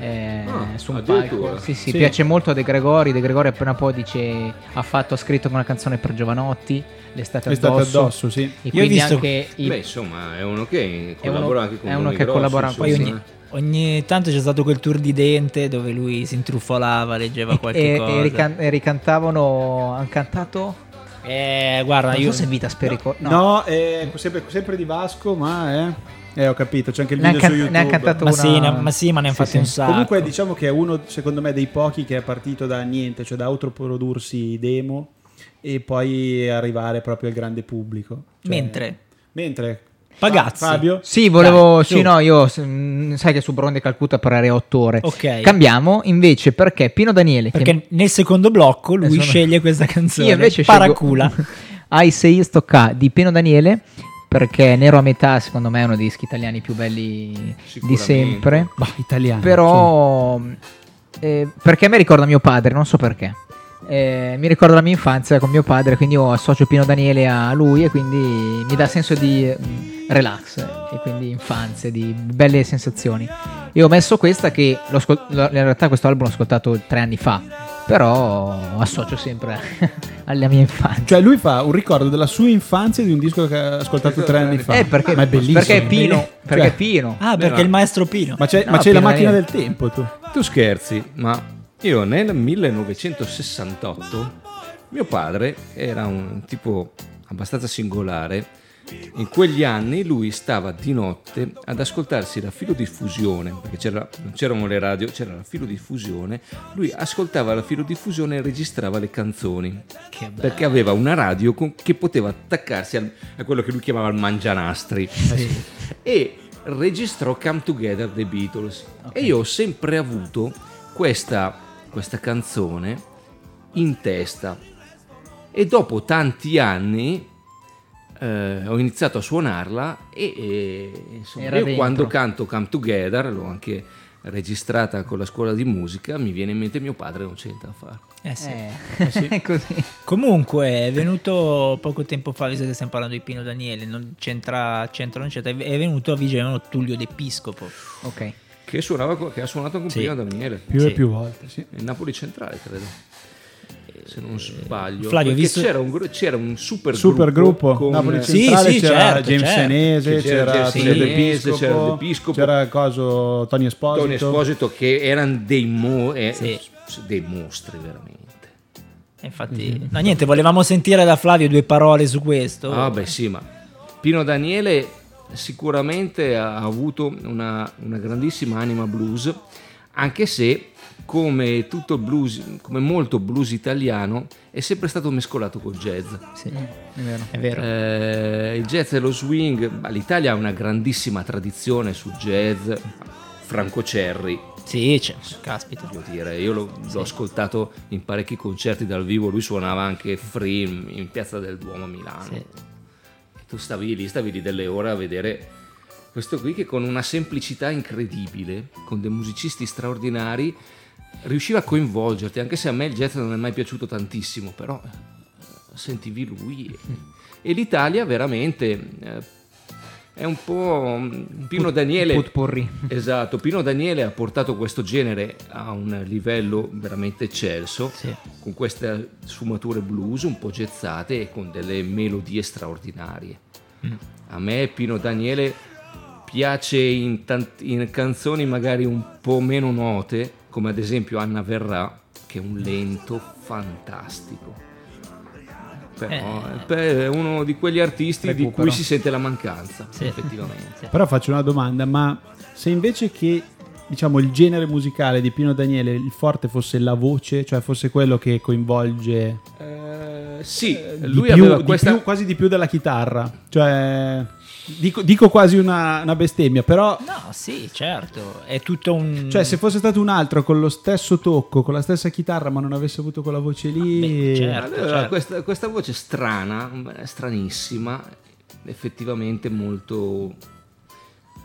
Eh, Ah, su un palco. sì, sì, Sì. piace molto a De Gregori. De Gregori appena poi dice ha fatto ha scritto una canzone per Giovanotti l'estate È stato addosso, addosso, sì. e Io ho quindi visto- anche il- Beh, insomma, è uno che È uno- collabora anche con è uno che grossi, collabora insomma, Poi ogni, ogni tanto c'è stato quel tour di dente dove lui si intrufolava, leggeva qualche e- cosa. e rican- e ricantavano hanno cantato? Eh, guarda, non io so se Vita Sperico No, è sempre, sempre di Vasco, ma è... Eh, ho capito, c'è anche il Ne video su can- YouTube. ne ha cantato ma, una- sì, ne- ma sì, ma ne ha Sì, fatti sì. un sacco. Comunque diciamo che è uno, secondo me, dei pochi che è partito da niente, cioè da autoprodursi demo e poi arrivare proprio al grande pubblico. Cioè- Mentre Mentre... Pagazzi. Fabio? Sì, volevo. Dai, sì, su. no, io. mm, Sai che su Bronde Calcutta parlerei 8 ore. Ok. Cambiamo invece perché Pino Daniele. che- Perché nel secondo blocco lui sono- sceglie questa canzone. io invece Paracula. *laughs* scelgo Ai sei sto ca di Pino Daniele. Perché Nero a metà, secondo me, è uno dei dischi italiani più belli di sempre. Bah, italiano. Però. eh, perché a me ricorda mio padre, non so perché. Eh, mi ricorda la mia infanzia con mio padre, quindi io associo Pino Daniele a lui e quindi mi dà senso di eh, relax e quindi infanzia, di belle sensazioni. Io ho messo questa che l'ho ascol- in realtà questo album l'ho ascoltato tre anni fa, però associo sempre *laughs* alla mia infanzia. Cioè lui fa un ricordo della sua infanzia di un disco che ha ascoltato tre anni fa. Eh, perché, ma è bellissimo. perché è Pino, perché Cioè, è Pino. Ah, perché no. il maestro Pino. Ma c'è, No, ma c'è la Pino macchina Daniele. del tempo tu. Tu scherzi, ma Io nel 1968 mio padre era un tipo abbastanza singolare. In quegli anni lui stava di notte ad ascoltarsi la filodiffusione, perché c'era- non c'erano le radio, c'era la filodiffusione. Lui ascoltava la filodiffusione e registrava le canzoni. Perché aveva una radio con- che poteva attaccarsi al- a quello che lui chiamava il mangianastri. E registrò Come Together dei Beatles. E io ho sempre avuto questa, questa canzone in testa. E dopo tanti anni eh, ho iniziato a suonarla e, e, insomma, io dentro. quando canto Come Together, l'ho anche registrata con la scuola di musica, mi viene in mente mio padre non c'è niente da fare. Eh sì. Eh, *laughs* è così. Comunque è venuto poco tempo fa, visto che stiamo parlando di Pino Daniele, non c'entra, c'entra non c'entra, è venuto a Vigevano Tullio D'Episcopo. Ok. Che, suonava, che ha suonato con Sì. Pino Daniele. Più Sì. e più volte, sì. Il Napoli centrale, credo. Se non sbaglio. Eh, Flavio, Perché visto- c'era, un, c'era un super, Super gruppo, con- Napoli Centrale, sì, c'era certo, James certo. Senese, Che c'era c'era James Tullio Senese, D'Episcopo, c'era c'era coso Tony Esposito. Tony Esposito che erano dei, mo- eh, Sì. dei mostri veramente. Infatti, no niente, volevamo sentire da Flavio due parole su questo. Ah, beh, sì, ma Pino Daniele sicuramente ha avuto una, una grandissima anima blues, anche se come tutto il blues, come molto blues italiano, è sempre stato mescolato col jazz. Sì, è vero. È vero. Eh, il jazz e lo swing, l'Italia ha una grandissima tradizione sul jazz. Franco Cerri, Sì, c'è, caspita. voglio dire, io l'ho, l'ho ascoltato in parecchi concerti dal vivo, lui suonava anche free in, in Piazza del Duomo a Milano. Sì. Tu stavi lì, stavi lì delle ore a vedere questo qui che con una semplicità incredibile, con dei musicisti straordinari, riusciva a coinvolgerti, anche se a me il jazz non è mai piaciuto tantissimo, però eh, sentivi lui e, e l'Italia veramente eh, è un po' mm, Pino Daniele Potpourri. Esatto, Pino Daniele ha portato questo genere a un livello veramente eccelso, Sì. con queste sfumature blues un po' gezzate e con delle melodie straordinarie. A me Pino Daniele piace in, tant- in canzoni magari un po' meno note, come ad esempio Anna Verrà, che è un lento fantastico. Però è uno di quegli artisti di Recupero. cui si sente la mancanza, Sì. effettivamente. Però faccio una domanda, ma se invece che diciamo il genere musicale di Pino Daniele il forte fosse la voce, cioè fosse quello che coinvolge Eh, sì, di lui più- aveva di questa... più- quasi di più della chitarra, cioè dico, dico quasi una, una bestemmia, però No, sì, certo. È tutto un. cioè se fosse stato un altro con lo stesso tocco, con la stessa chitarra, ma non avesse avuto quella voce lì, Beh, certo. Aveva questa, questa voce strana, stranissima, effettivamente molto, eh,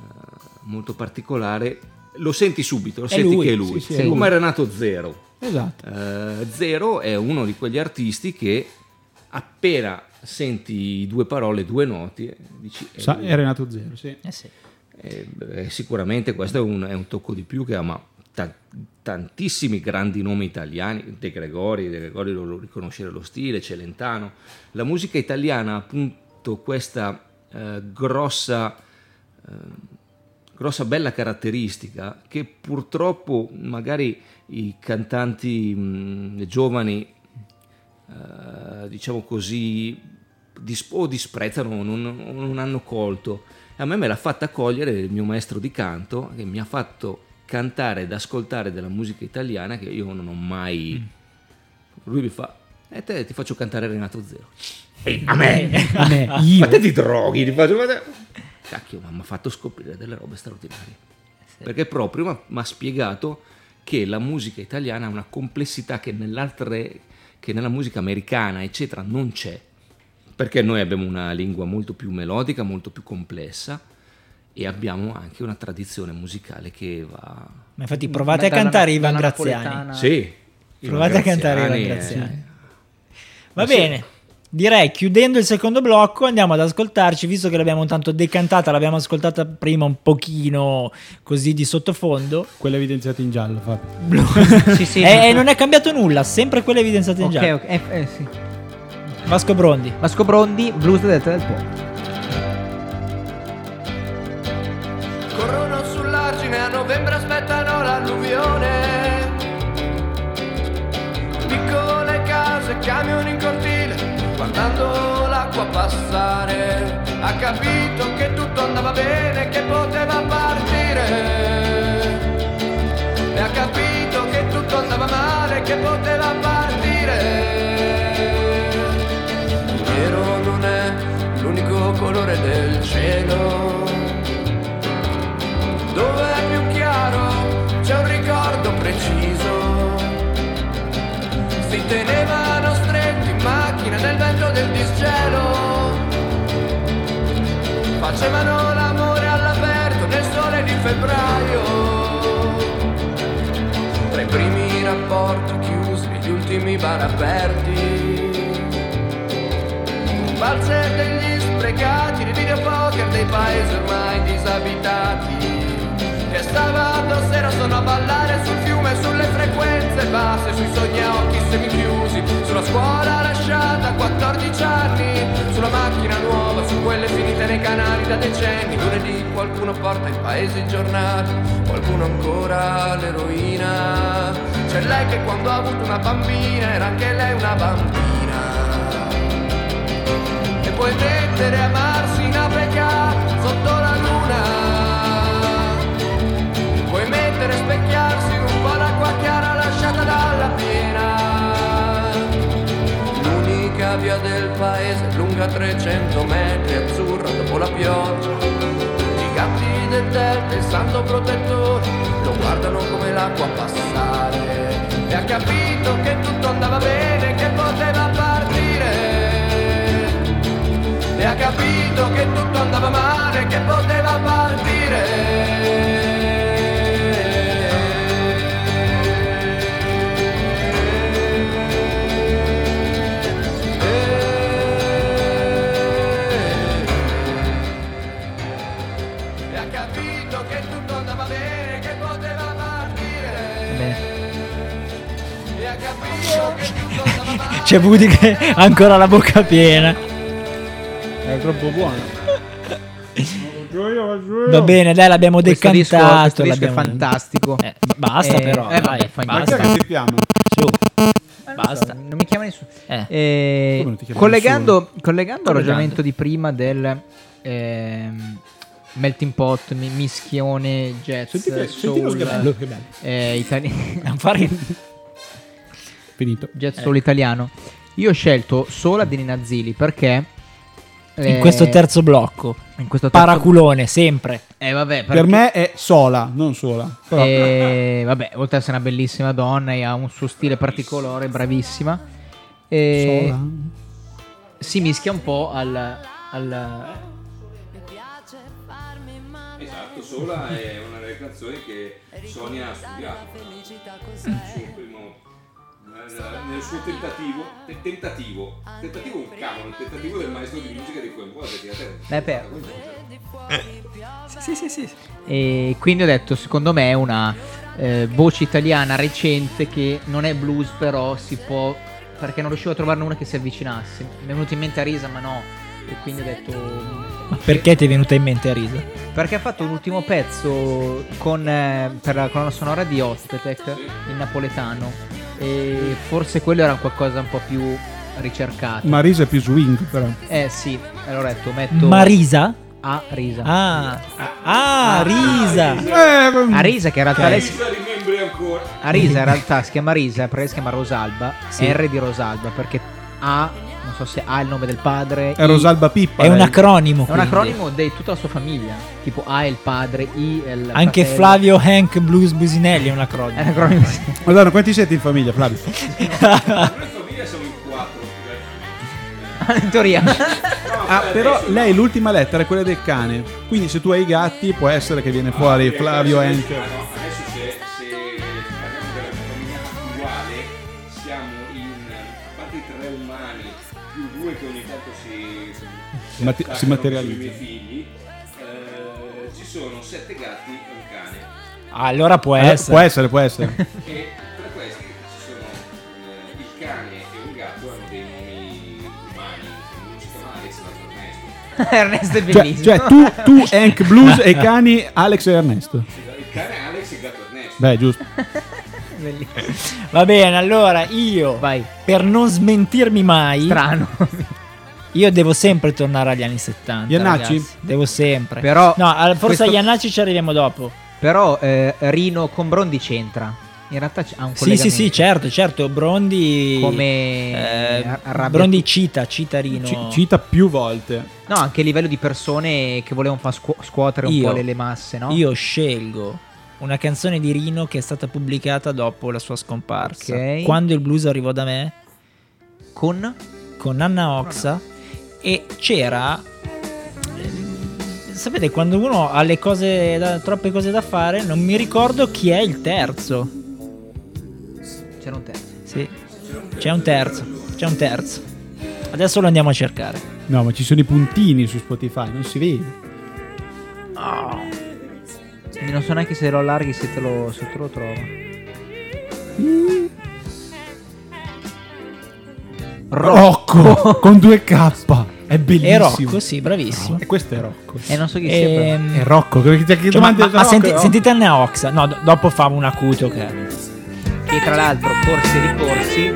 molto particolare. Lo senti subito, lo È senti lui, che è lui, sì, sì, è come lui. Renato Zero. esatto. Eh, Zero è uno di quegli artisti che appena senti due parole, due noti, eh, dici... è Sa- lui. è Renato Zero, sì. Eh sì. Eh, beh, sicuramente questo è un, è un tocco di più che ama ta- tantissimi grandi nomi italiani, De Gregori, De Gregori lo, lo riconoscere lo stile, Celentano. La musica italiana ha appunto questa eh, grossa, eh, grossa bella caratteristica che purtroppo magari i cantanti mh, giovani eh, diciamo così, dis- o disprezzano non, non hanno colto. A me me l'ha fatta cogliere il mio maestro di canto che mi ha fatto cantare ed ascoltare della musica italiana che io non ho mai... Lui mi fa, e te ti faccio cantare Renato Zero. E a me? A me, *laughs* Ma io. te ti droghi? Ti faccio... ma te- Cacchio, ma mi ha fatto scoprire delle robe straordinarie. Perché proprio mi ha spiegato che la musica italiana ha una complessità che, che nella musica americana, eccetera, non c'è. Perché noi abbiamo una lingua molto più melodica, molto più complessa e abbiamo anche una tradizione musicale che va... Ma infatti provate a cantare Ivan dalla Graziani. Sì. Provate a cantare Ivan Ivan Graziani. Va sì. bene. Direi chiudendo il secondo blocco andiamo ad ascoltarci, visto che l'abbiamo tanto decantata, l'abbiamo ascoltata prima un pochino così di sottofondo. Quella evidenziata in giallo, Fabio. Sì, sì. E, *laughs* e non è cambiato nulla, sempre quelle evidenziate in Ok, giallo. ok. Eh, eh, sì. Vasco Brondi. Vasco Brondi, Blues del Delta del Po. Corrono sull'argine, a novembre aspettano l'alluvione. e camion in cortile, guardando l'acqua passare, ha capito che tutto andava bene, che poteva partire. E ha capito che tutto andava male, che poteva partire. Cielo. Dove è più chiaro c'è un ricordo preciso. Si tenevano stretti in macchina nel vento del disgelo. Facevano l'amore all'aperto nel sole di febbraio. Tra i primi rapporti chiusi gli ultimi bar aperti. Valzer degli sprecati, nei videopoker dei paesi ormai disabitati. E sabato sera sono a ballare sul fiume, sulle frequenze basse, sui sogni a occhi semichiusi, sulla scuola lasciata a 14 anni, sulla macchina nuova, su quelle finite nei canali da decenni. Lunedì qualcuno porta in paese i giornali, qualcuno ancora l'eroina. C'è lei che quando ha avuto una bambina era anche lei una bambina e puoi mettere a amarsi in Africa sotto la luna. Puoi mettere a specchiarsi in un po' l'acqua chiara lasciata dalla piena. L'unica via del paese lunga 300 metri, azzurra dopo la pioggia. I gatti del delta, il santo protettore, lo guardano come l'acqua passare. E ha capito che tutto andava bene, che poteva partire e ha capito che tutto andava male, che poteva partire. Ha capito che tutto andava bene, che poteva partire. Ha capito che tutto andava male. C'è Woody che ha ancora la bocca piena. È troppo buono. Va bene, dai, l'abbiamo Questo decantato. questo disco è fantastico. Eh, basta Eh, però, eh, dai, vabbè, Ma basta. che ti chiama? Su. Non so, Basta. non mi chiama nessuno. Eh. Eh, ti chiama collegando, collegando al Collegando. ragionamento di prima del ehm, melting pot, mi- mischione, jazz, Senti, senti soul, che bello. eh, itali- *laughs* Fare- Finito. jazz soul italiano. Io ho scelto Sola di Nina Zilli perché In eh, questo terzo blocco. in questo terzo- Paraculone, sempre. Eh, vabbè, Per me è sola, non sola. Però E, vabbè, oltre ad essere una bellissima donna e ha un suo stile particolare, bravissima. E sola. si mischia un po' al, al- Esatto, Sola è una delle canzoni che Sonia ha studiato. Nel suo primo- nel- nel suo tentativo, te- tentativo, tentativo un cavolo, il tentativo del maestro di musica di a te Beh, per- Sì, sì, sì. E quindi ho detto, secondo me è una eh, voce italiana recente che non è blues, però si può. Perché non riuscivo a trovarne una che si avvicinasse. Mi è venuto in mente Arisa, ma no. E quindi ho detto. Ma perché ti è venuta in mente Arisa? Perché ha fatto un ultimo pezzo con, eh, per la colonna sonora di Ospetec in napoletano. E forse quello era qualcosa un po' più ricercato. Marisa è più swing, però. eh sì, allora ho detto metto Marisa? a Risa. Ah, ah, Risa. Eh, A Risa che in realtà lei si- la rimembri ancora. A Risa in realtà si chiama Risa, perché si chiama Rosalba, Sì. R di Rosalba, perché A, non so se A è il nome del padre, è I- Rosalba Pippa. È un acronimo. è un quindi. acronimo di tutta la sua famiglia, tipo A è il padre, I è il Anche fratello. Flavio Hank Blues Businelli è un acronimo. È un acronimo. Madonna, quanti siete in famiglia, Flavio? Noi in famiglia siamo in quattro. in teoria. Ah, però lei l'ultima lettera è quella del cane. Quindi se tu hai i gatti può essere che viene fuori Flavio adesso, Hank. Mate- si attaccano materializza. sui miei figli, eh, ci sono sette gatti e un cane. allora può Eh, essere. può essere, può essere. *laughs* E tra questi ci sono eh, il cane e un gatto hanno dei nomi umani, uno si chiama Alex e l'altro Ernesto. *laughs* Ernesto è Cioè, bellissimo. cioè, tu, tu, *laughs* Hank Blues e i cani Alex e Ernesto. Il cane Alex e il gatto Ernesto. Beh, giusto. Bellissimo. Va bene, allora io, Vai. per non smentirmi mai, Strano. Io devo sempre tornare agli anni 70. Iannacci? Devo sempre. Però, no, forse questo- agli Iannacci ci arriviamo dopo. però eh, Rino con Brondi c'entra. In realtà c- ha un Sì, sì, sì, collegamento. certo, certo. Brondi. Come eh, arrabbia- Brondi cita, cita Rino. Ci- cita più volte. No, anche a livello di persone che volevano far scuo- scuotere un Io- po' le, le masse, no? Io scelgo una canzone di Rino che è stata pubblicata dopo la sua scomparsa. Ok. Quando il blues arrivò da me Con con Anna Oxa e c'era sapete quando uno ha le cose da- troppe cose da fare non mi ricordo chi è il terzo c'era un terzo. sì c'è un terzo c'è un terzo adesso lo andiamo a cercare No, ma ci sono i puntini su Spotify, non si vede. Quindi non so neanche se lo allarghi se te lo, se te lo trovo. Rocco con 2K. È e bellissimo. Rocco sì bravissimo E questo è Rocco. E non so chi sia. però. Ehm, È Rocco. Che, che, cioè, ma, ma- Rocco, senti- Rocco. sentite Oxa no do- dopo famo un acuto che Che tra l'altro, corsi e ricorsi,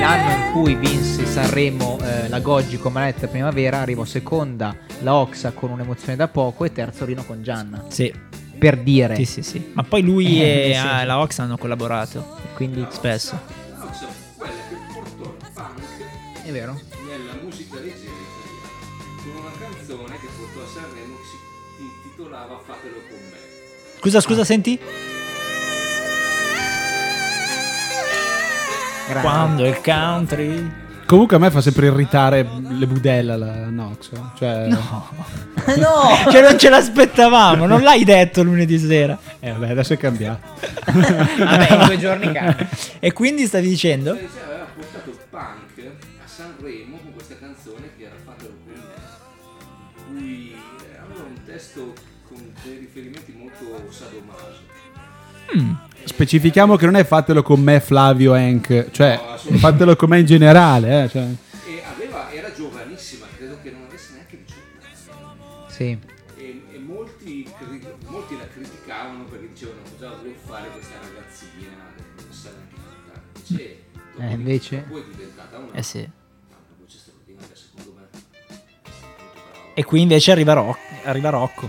l'anno in cui vinse Sanremo eh, la Goggi con Manetta Primavera, arrivò seconda la Oxa con un'emozione da poco e terzo Rino con Gianna. sì Per dire. sì sì sì ma poi lui Eh, e sì. la Oxa hanno collaborato Quindi spesso vero. nella musica leggera italiana con una canzone che portò a Sanremo che si intitolava Fatelo con me. scusa scusa senti Grande. quando il country Comunque a me fa sempre irritare le budella la Nox. Cioè, no *laughs* *laughs* cioè non ce l'aspettavamo non l'hai detto lunedì sera Eh, vabbè, adesso è cambiato. *laughs* Vabbè, in due giorni cambia. e quindi stavi dicendo aveva portato riferimenti molto sadomaso. Specifichiamo che non è fatelo con me Flavio Hank, cioè No, fatelo con me in generale. Eh, cioè. E aveva, era giovanissima, credo che non avesse neanche 18 anni. Sì. E, e molti, cri- molti la criticavano perché dicevano cosa deve fare questa ragazzina non sa neanche cantare. Invece, Eh, invece? dopo è diventata una, eh sì una voce straordinaria secondo me. Molto brava. e qui invece arriva, Roc- arriva Rocco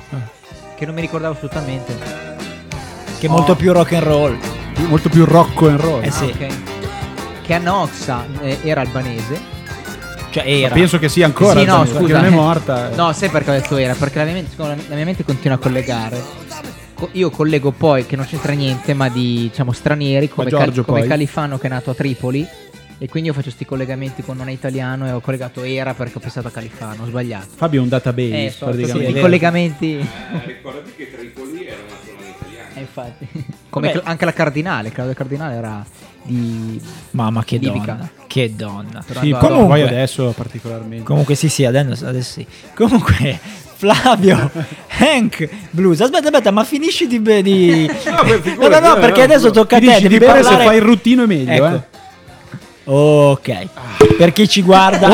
Che non mi ricordavo assolutamente. che è molto più rock and roll Molto più rocco and roll. eh sì Ok. Che Anna Oxa eh, era albanese. cioè Ma era penso che sia ancora. sì, no, perché scusa. non è morta. eh. No, sai perché ho detto era? Perché la mia mente, siccome la mia mente continua a collegare. Co- Io collego poi che non c'entra niente, ma di diciamo stranieri come, Giorgio come poi? Califano che è nato a Tripoli. E quindi io faccio questi collegamenti con non è italiano e ho collegato era perché ho pensato a Califano, ho sbagliato. Fabio è un database. Eh, so, praticamente. i vero. collegamenti. Eh, ricordati che Tripoli era una colonia italiana. Eh, infatti. Come Vabbè. Anche la Cardinale, Claudia Cardinale era di. mamma che Libica. donna che donna Sì, Comunque- poi adesso particolarmente. comunque sì sì adesso, adesso sì comunque Flavio *laughs* Hank Blues aspetta aspetta ma finisci di, di... *laughs* no no no perché adesso tocca a te devi di parlare se fai il ruttino è meglio. Ecco. Eh. Ok, per chi ci *laughs* *laughs* guarda,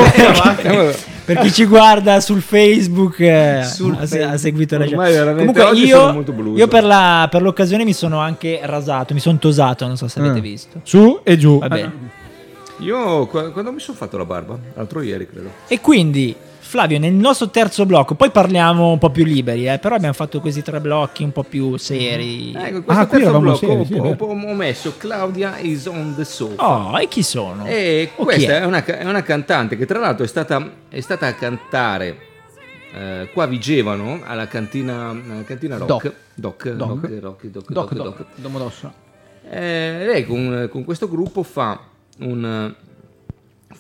per chi ci guarda sul Facebook, eh, Sul ha, ha seguito la veramente Comunque io, io per, la- per l'occasione mi sono anche rasato, mi sono tosato, non so se avete Mm. visto. Su e giù. Va bene. Io qua- quando mi sono fatto la barba? L'altro ieri credo. E quindi, Flavio, nel nostro terzo blocco, poi parliamo un po' più liberi, eh, però abbiamo fatto questi tre blocchi un po' più seri. Ecco, in Ah, questo qui terzo blocco seri, ho, sì, ho- ho messo Claudia is on the sofa. Oh, e chi sono? E O questa è? è una, è una cantante che tra l'altro è stata, è stata a cantare eh, qua a Vigevano alla cantina, alla cantina Rock. Doc. Doc, Doc. Doc, Rock, Doc, Doc, Doc, Doc, Doc. Domodossola. Eh, lei con, con questo gruppo fa, un,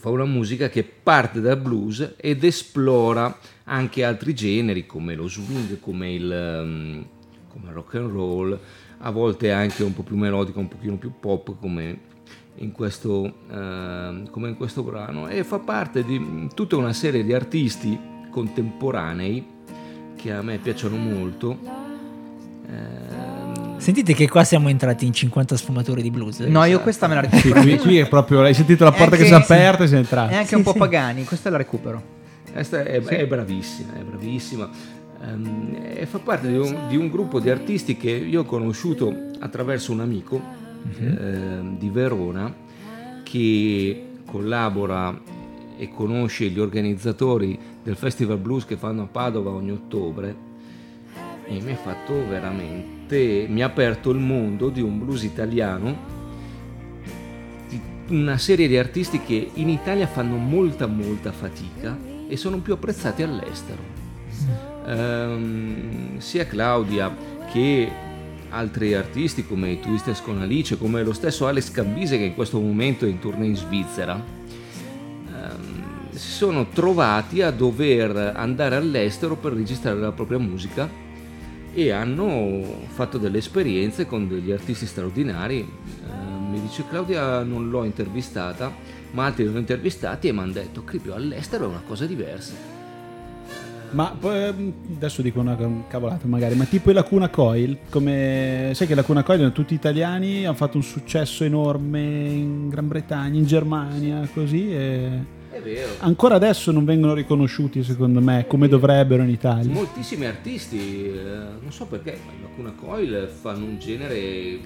fa una musica che parte dal blues ed esplora anche altri generi come lo swing, come il, um, come rock and roll, a volte anche un po' più melodico, un pochino più pop come in questo, eh, come in questo brano e fa parte di tutta una serie di artisti contemporanei che a me piacciono molto. Ehm, Sentite che qua siamo entrati in 50 sfumatori di blues. No, io questa me la Sì, recupero. qui, qui è proprio. Hai sentito la porta Eh, che sì, si è sì. aperta e sei entrato. È anche un po' Pagani, questa la recupero. Questa è, è bravissima, è bravissima. Ehm, e fa parte di un, di un gruppo di artisti che io ho conosciuto attraverso un amico ehm, di Verona che collabora e conosce gli organizzatori del Festival Blues che fanno a Padova ogni ottobre e mi ha fatto veramente, mi ha aperto il mondo di un blues italiano, di una serie di artisti che in Italia fanno molta molta fatica e sono più apprezzati all'estero. Ehm, sia Claudia che altri artisti come i Twisters con Alice, come lo stesso Alex Cambise che in questo momento è in tournée in Svizzera, ehm, si sono trovati a dover andare all'estero per registrare la propria musica e hanno fatto delle esperienze con degli artisti straordinari. Eh, mi dice Claudia non l'ho intervistata, ma altri l'hanno intervistati e mi hanno detto che più all'estero è una cosa diversa. Ma ehm, adesso dico una cavolata magari, ma tipo i Lacuna Coil, come sai che i Lacuna Coil erano tutti italiani, hanno fatto un successo enorme in Gran Bretagna, in Germania, così e. ancora adesso non vengono riconosciuti secondo me come dovrebbero in Italia. Moltissimi artisti, eh, non so perché, ma i Lacuna Coil fanno un genere eh,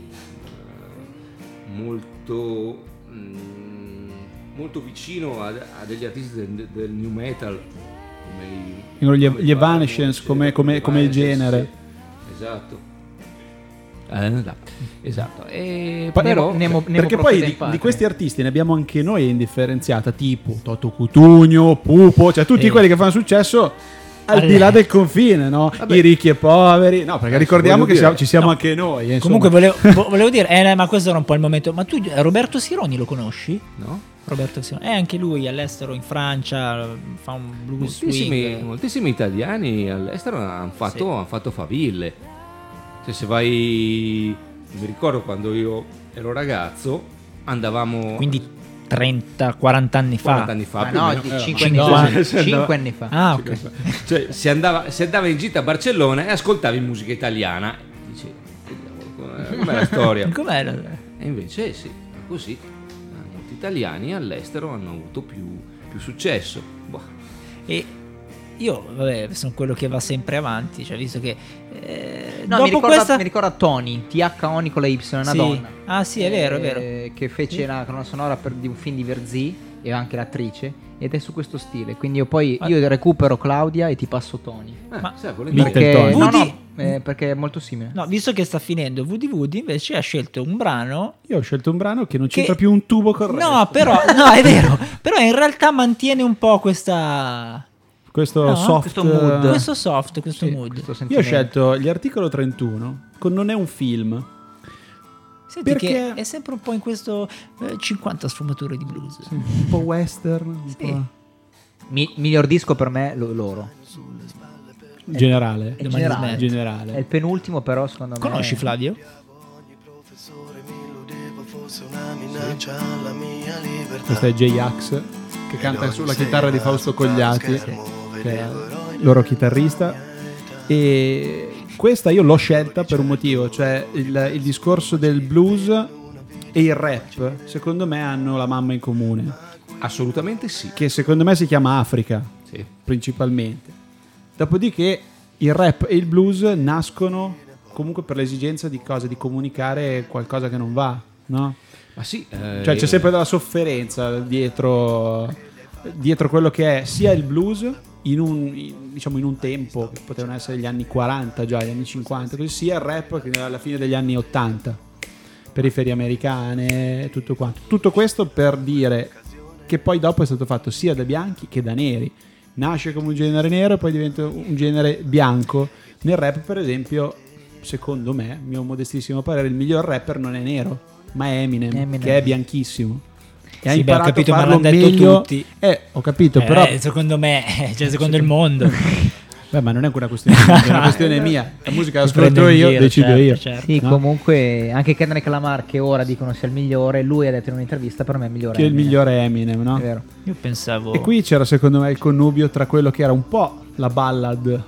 molto, mm, molto vicino a, a degli artisti del, del new metal. Come Gli- gli come Evanescence, come- come- come il genere. sì. Esatto. Eh, esatto. E Pa- però, Nemo- Nemo Perché poi di, di questi artisti ne abbiamo anche noi indifferenziata, tipo Toto Cutugno, Pupo, cioè tutti Sì. quelli che fanno successo al di Alle- là del confine, no? I ricchi e poveri, no, perché ricordiamo che siamo- ci siamo anche noi. eh, insomma. Comunque volevo, *laughs* vo- volevo dire, eh, ma questo era un po' il momento. Ma tu Roberto Sironi lo conosci? no? Roberto Sironi. Eh, anche lui all'estero in Francia fa un blues moltissimi, swing. moltissimi italiani all'estero hanno fatto, Sì. hanno fatto faville. Cioè, se vai, mi ricordo quando io ero ragazzo, andavamo Quindi 30-40 anni fa. 40 anni fa. No, meno. di Eh, 5 ma anni no, fa. se andava- 5 anni fa. Ah, ok. Cioè, si andava, si andava in gita a Barcellona e ascoltavi musica italiana. E che diavolo, com'è- la *laughs* storia? Com'era? E invece sì, è così. Eh, Molti italiani all'estero hanno avuto più, più successo. Boh. E io, vabbè, sono quello che va sempre avanti. Cioè, visto che. eh, No, dopo mi ricorda, questa. mi ricorda Tony, TH-Oni con la Y, una Sì. donna. Ah, sì, è vero, è vero. Eh, Che fece la colonna sonora per, di un film di Verzì e anche l'attrice. Ed è su questo stile. Quindi io poi Ma- io recupero Claudia e ti passo Tony. Eh, Ma- sai, Perché, Tony. no, Woody- no, eh, perché è molto simile. No, visto che sta finendo VDVD, invece ha scelto un brano. Io ho scelto un brano che non Che- c'entra più un tubo il No, però, no, è vero. Però in realtà mantiene un po' questa. Questo No, soft questo mood. eh, Questo soft, questo Sì, mood. questo Io ho scelto gli articolo 31 con non è un film. Senti Perché- che è sempre un po' in questo eh, 50 sfumature di blues. Un po' western, un Sì. po' Mi- miglior disco per me lo- loro. generale. È generale. generale. È il penultimo, però, secondo me. Conosci Flavio? Questo è J-Ax che canta sulla chitarra di Fausto Cogliati, che è il loro chitarrista. E questa io l'ho scelta per un motivo, cioè il, il discorso del blues e il rap, secondo me hanno la mamma in comune, Assolutamente sì. che secondo me si chiama Africa, Sì. principalmente. Dopodiché il rap e il blues nascono comunque per l'esigenza di cosa? Di comunicare qualcosa che non va, no? Ma sì, eh, Cioè c'è sempre della sofferenza dietro, dietro quello che è sia il blues in un, in- diciamo in un tempo che potevano essere gli anni 40 già, gli anni 50, così sia il rap che alla fine degli anni 80, periferie americane, tutto quanto. Tutto questo per dire che poi dopo è stato fatto sia da bianchi che da neri. Nasce come un genere nero e poi diventa un genere bianco. Nel rap, per esempio, secondo me, mio modestissimo parere, il miglior rapper non è nero, ma è Eminem, Eminem. che è bianchissimo. E ha Sì, beh, imparato capito, a ma farlo l'hanno detto meglio. tutti. Eh, ho capito, Eh, però secondo me, cioè secondo il mondo. *laughs* Beh, ma non è una questione *laughs* mia, è una questione mia. La musica la ascolto io, giro, decido certo, io. certo. Sì, No? comunque anche Kendrick Lamar che ora dicono sia il migliore, lui ha detto in un'intervista per me è il migliore. Che è il Eminem. migliore Eminem, no? È vero. Io pensavo. E qui c'era secondo me il connubio tra quello che era un po' la ballad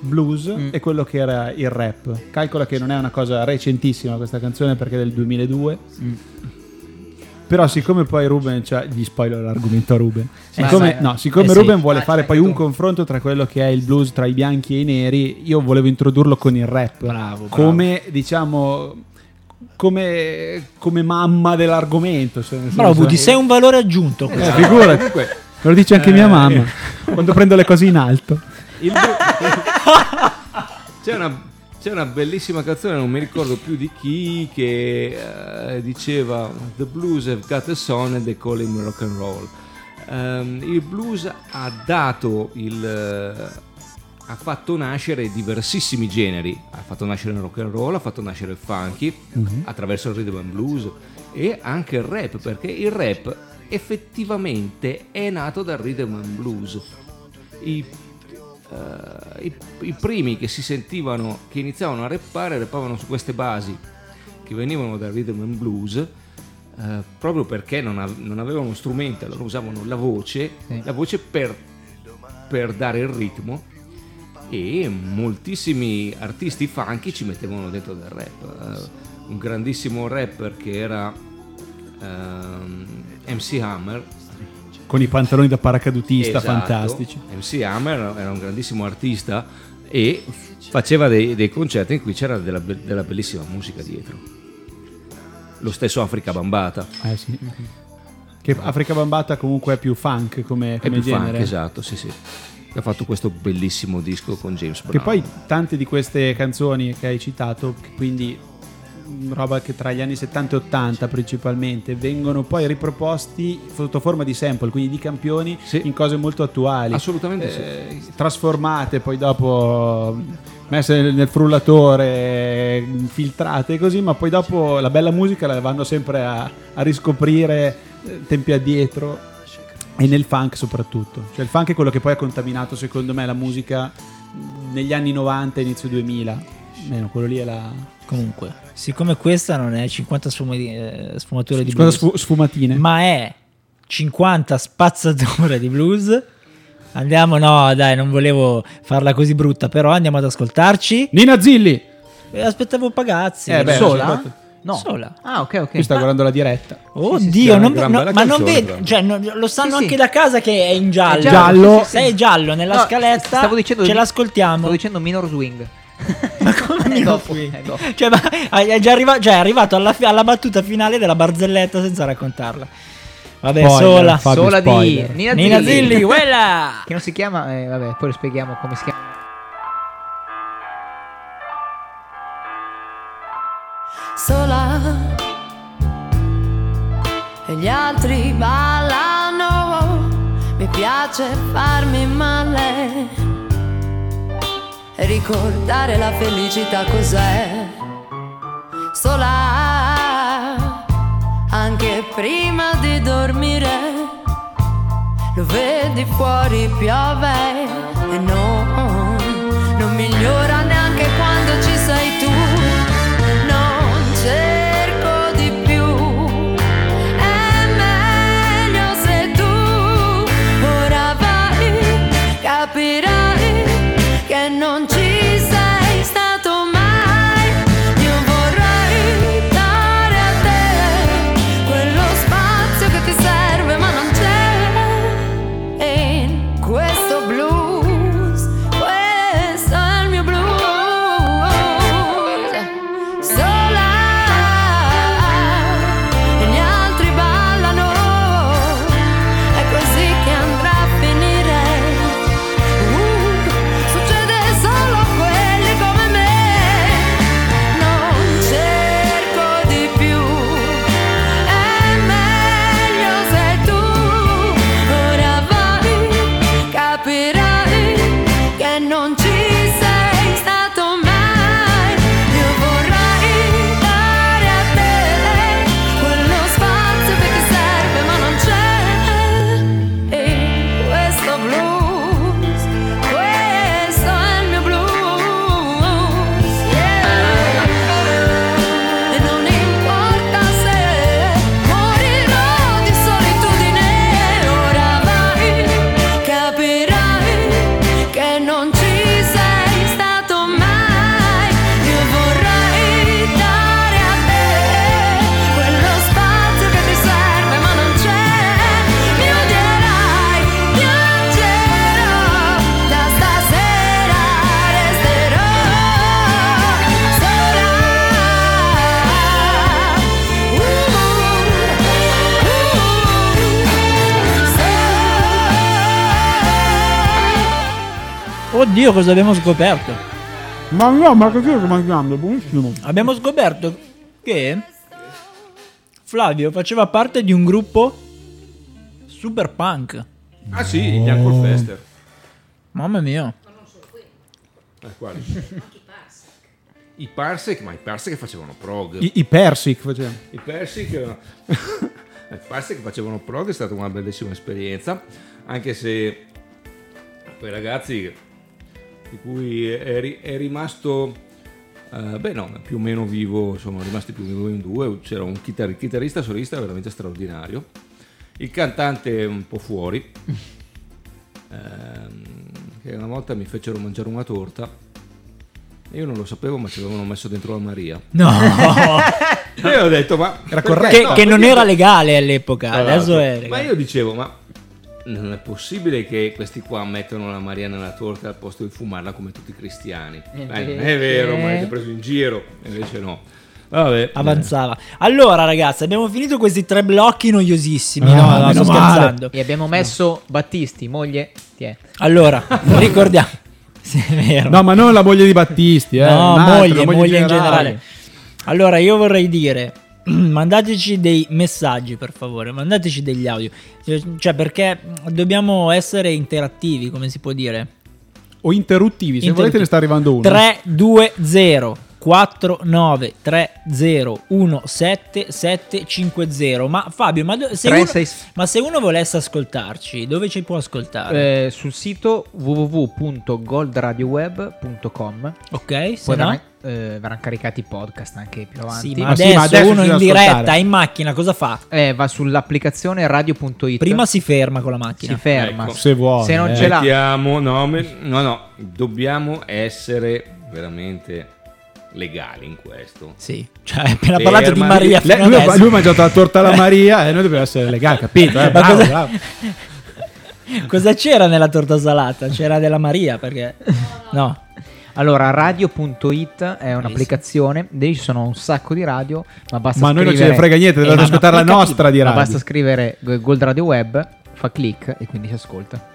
blues Mm. e quello che era il rap. Calcola che non è una cosa recentissima questa canzone perché è del 2002. Mm. Però siccome poi Ruben, cioè, gli spoiler l'argomento a Ruben, siccome, no, siccome Eh sì. Ruben vuole Vai, fare poi tu. un confronto tra quello che è il blues tra i bianchi e i neri, io volevo introdurlo con il rap. Bravo, bravo. Come diciamo come, come mamma dell'argomento. nel Bravo Budi, sei un valore aggiunto. Eh, figurati. Me lo dice anche mia Eh, mamma quando prendo le cose in alto. Il blu- *laughs* c'è, una, c'è una bellissima canzone, non mi ricordo più di chi, che eh, diceva The blues have got a son and they call him rock and roll. Ehm, il blues ha dato il... eh, ha fatto nascere diversissimi generi, ha fatto nascere il rock and roll, ha fatto nascere il funky attraverso il rhythm and blues e anche il rap, perché il rap effettivamente è nato dal rhythm and blues. I eh, i, i primi che si sentivano, che iniziavano a rappare, rappavano su queste basi che venivano dal rhythm and blues, eh, proprio perché non, av- non avevano strumenti, allora usavano la voce, Sì. la voce per, per dare il ritmo e moltissimi artisti funky ci mettevano dentro del rap. Eh, un grandissimo rapper che era ehm, MC Hammer, Con i pantaloni da paracadutista Esatto. fantastici. MC Hammer era un grandissimo artista e faceva dei, dei concerti in cui c'era della, della bellissima musica dietro. Lo stesso Africa Bambata. Eh, sì. Che Africa Bambata comunque è più funk come, È come più genere. funk, esatto, sì, sì. Ha fatto questo bellissimo disco con James Brown. Che poi tante di queste canzoni che hai citato, quindi roba che tra gli anni 70 e 80 principalmente, vengono poi riproposti sotto forma di sample, quindi di campioni Sì. in cose molto attuali. Assolutamente sì. Eh, Trasformate poi dopo messe nel frullatore, filtrate così, ma poi dopo la bella musica la vanno sempre a, a riscoprire eh, tempi addietro e nel funk soprattutto. Cioè il funk è quello che poi ha contaminato secondo me la musica negli anni 90 e inizio 2000. Almeno quello lì è la Comunque, siccome questa non è 50 sfumati- eh, sfumature di Scusa, blues, sfu- sfumatine. ma è 50 spazzature di blues, andiamo, no dai, non volevo farla così brutta, però andiamo ad ascoltarci. Nina Zilli! Eh, Aspettavo Pagazzi. Eh, beh, Sola? No. Sola. Ah, ok, ok. Qui sta guardando la diretta. Oddio, sì, non- no, ma non canzone, però. cioè, no, lo sanno Sì, sì. anche da casa che è in giallo. È giallo, Giallo. sì, sì, Se è giallo nella No, scaletta, stavo dicendo ce di- l'ascoltiamo. Stavo dicendo minor swing. Ma come mi offri? è dopo. Cioè, ma è, già arriva- cioè, è arrivato alla, fi- alla battuta finale della barzelletta senza raccontarla. Vabbè, Spoiler, sola. Fabio, Sola di. Nina, Nina Zilli. Zilli, *laughs* quella! Che non si chiama, eh, vabbè, poi lo spieghiamo come si chiama. sola e gli altri ballano, mi piace farmi male ricordare la felicità cos'è. Sola anche prima di dormire, lo vedi fuori piove e non, Oddio, cosa abbiamo scoperto? Ma no, ma che sto mangiando? Buonissimo. Abbiamo scoperto che Flavio faceva parte di un gruppo super punk. Ah sì, il Bianco Fester. Mamma mia. Eh, quali? I Parsec, ma i Parsec facevano prog. I, i Persic facevano. I Persic, *laughs* i Parsec facevano prog, è stata una bellissima esperienza, anche se quei ragazzi di cui è, ri- è rimasto, eh, beh no, più o meno vivo, sono rimasti più o meno in due, c'era un chitar- chitarrista solista veramente straordinario, il cantante un po' fuori, *laughs* ehm, che una volta mi fecero mangiare una torta. e Io non lo sapevo, ma ci avevano messo dentro la Maria. No, *laughs* E io ho detto, ma Era corretto. che, no? che non era legale all'epoca, adesso è Ma io dicevo, ma non è possibile che questi qua mettono la Maria nella torta al posto di fumarla come tutti i cristiani. E Eh, non è vero, ma avete preso in giro. Invece no. Vabbè. Avanzava. Allora, ragazzi, abbiamo finito questi tre blocchi noiosissimi. Ah, no, no, sto male. scherzando. E abbiamo messo Battisti, moglie. Ti è. Allora, *laughs* ricordiamo. Sì, è vero. No, ma non la moglie di Battisti, eh. No, moglie, la moglie in generale. Allora, io vorrei dire, *clears throat* mandateci dei messaggi, per favore, mandateci degli audio. Cioè, perché dobbiamo essere interattivi, come si può dire? O interruttivi, se Interruttivi. volete ne sta arrivando uno. 320 49 30 17 750 ma Fabio ma, do- se Tre, uno, sei- ma se uno volesse ascoltarci dove ci può ascoltare Eh, sul sito www.goldradioweb.com ok se poi no verranno, eh, verranno caricati i podcast anche più avanti. sì, ma Ma sì, adesso, ma adesso uno in diretta ascoltare. in macchina cosa fa? Eh, va sull'applicazione radio.it. prima si ferma con la macchina si ferma. Ecco. Se vuoi. Se non eh. ce l'ha. Mettiamo, no, no, no, dobbiamo essere veramente legali in questo. sì cioè appena parlato di. Maria fino lui, adesso. lui ha mangiato la torta alla Maria e noi dobbiamo essere legali, capito? Eh? Bravo, cosa- bravo. *laughs* cosa c'era nella torta salata? c'era della Maria perché *laughs* no Allora, radio.it è un'applicazione, lì ci sono un sacco di radio, ma basta Ma noi non ce scrivere ne frega niente, Eh, ma ascoltare la nostra di ma radio. basta scrivere Gold Radio Web, fa click e quindi si ascolta.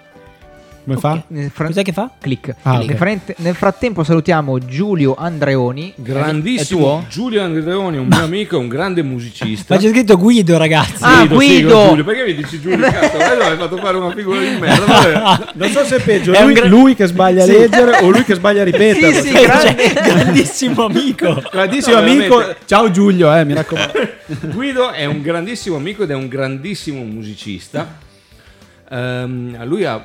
Come fa? Nel fra- cos'è che fa? Click. Ah, nel, ok. frate- nel frattempo salutiamo Giulio Andreoni. Grandissimo? Giulio Andreoni, un mio amico, è un grande musicista. *laughs* ma c'è scritto Guido ragazzi Ah, Guido! Giulio, perché mi dici Giulio? *laughs* Cazzo, hai fatto fare una figura di merda. *laughs* Non so se è peggio È lui, gra- lui che sbaglia a leggere o lui che sbaglia a ripetere. Sì, sì, Cioè, grande. grandissimo amico Grandissimo No, amico. veramente. Ciao Giulio, eh, mi raccomando. Guido è un grandissimo amico ed è un grandissimo musicista. Ehm, lui ha,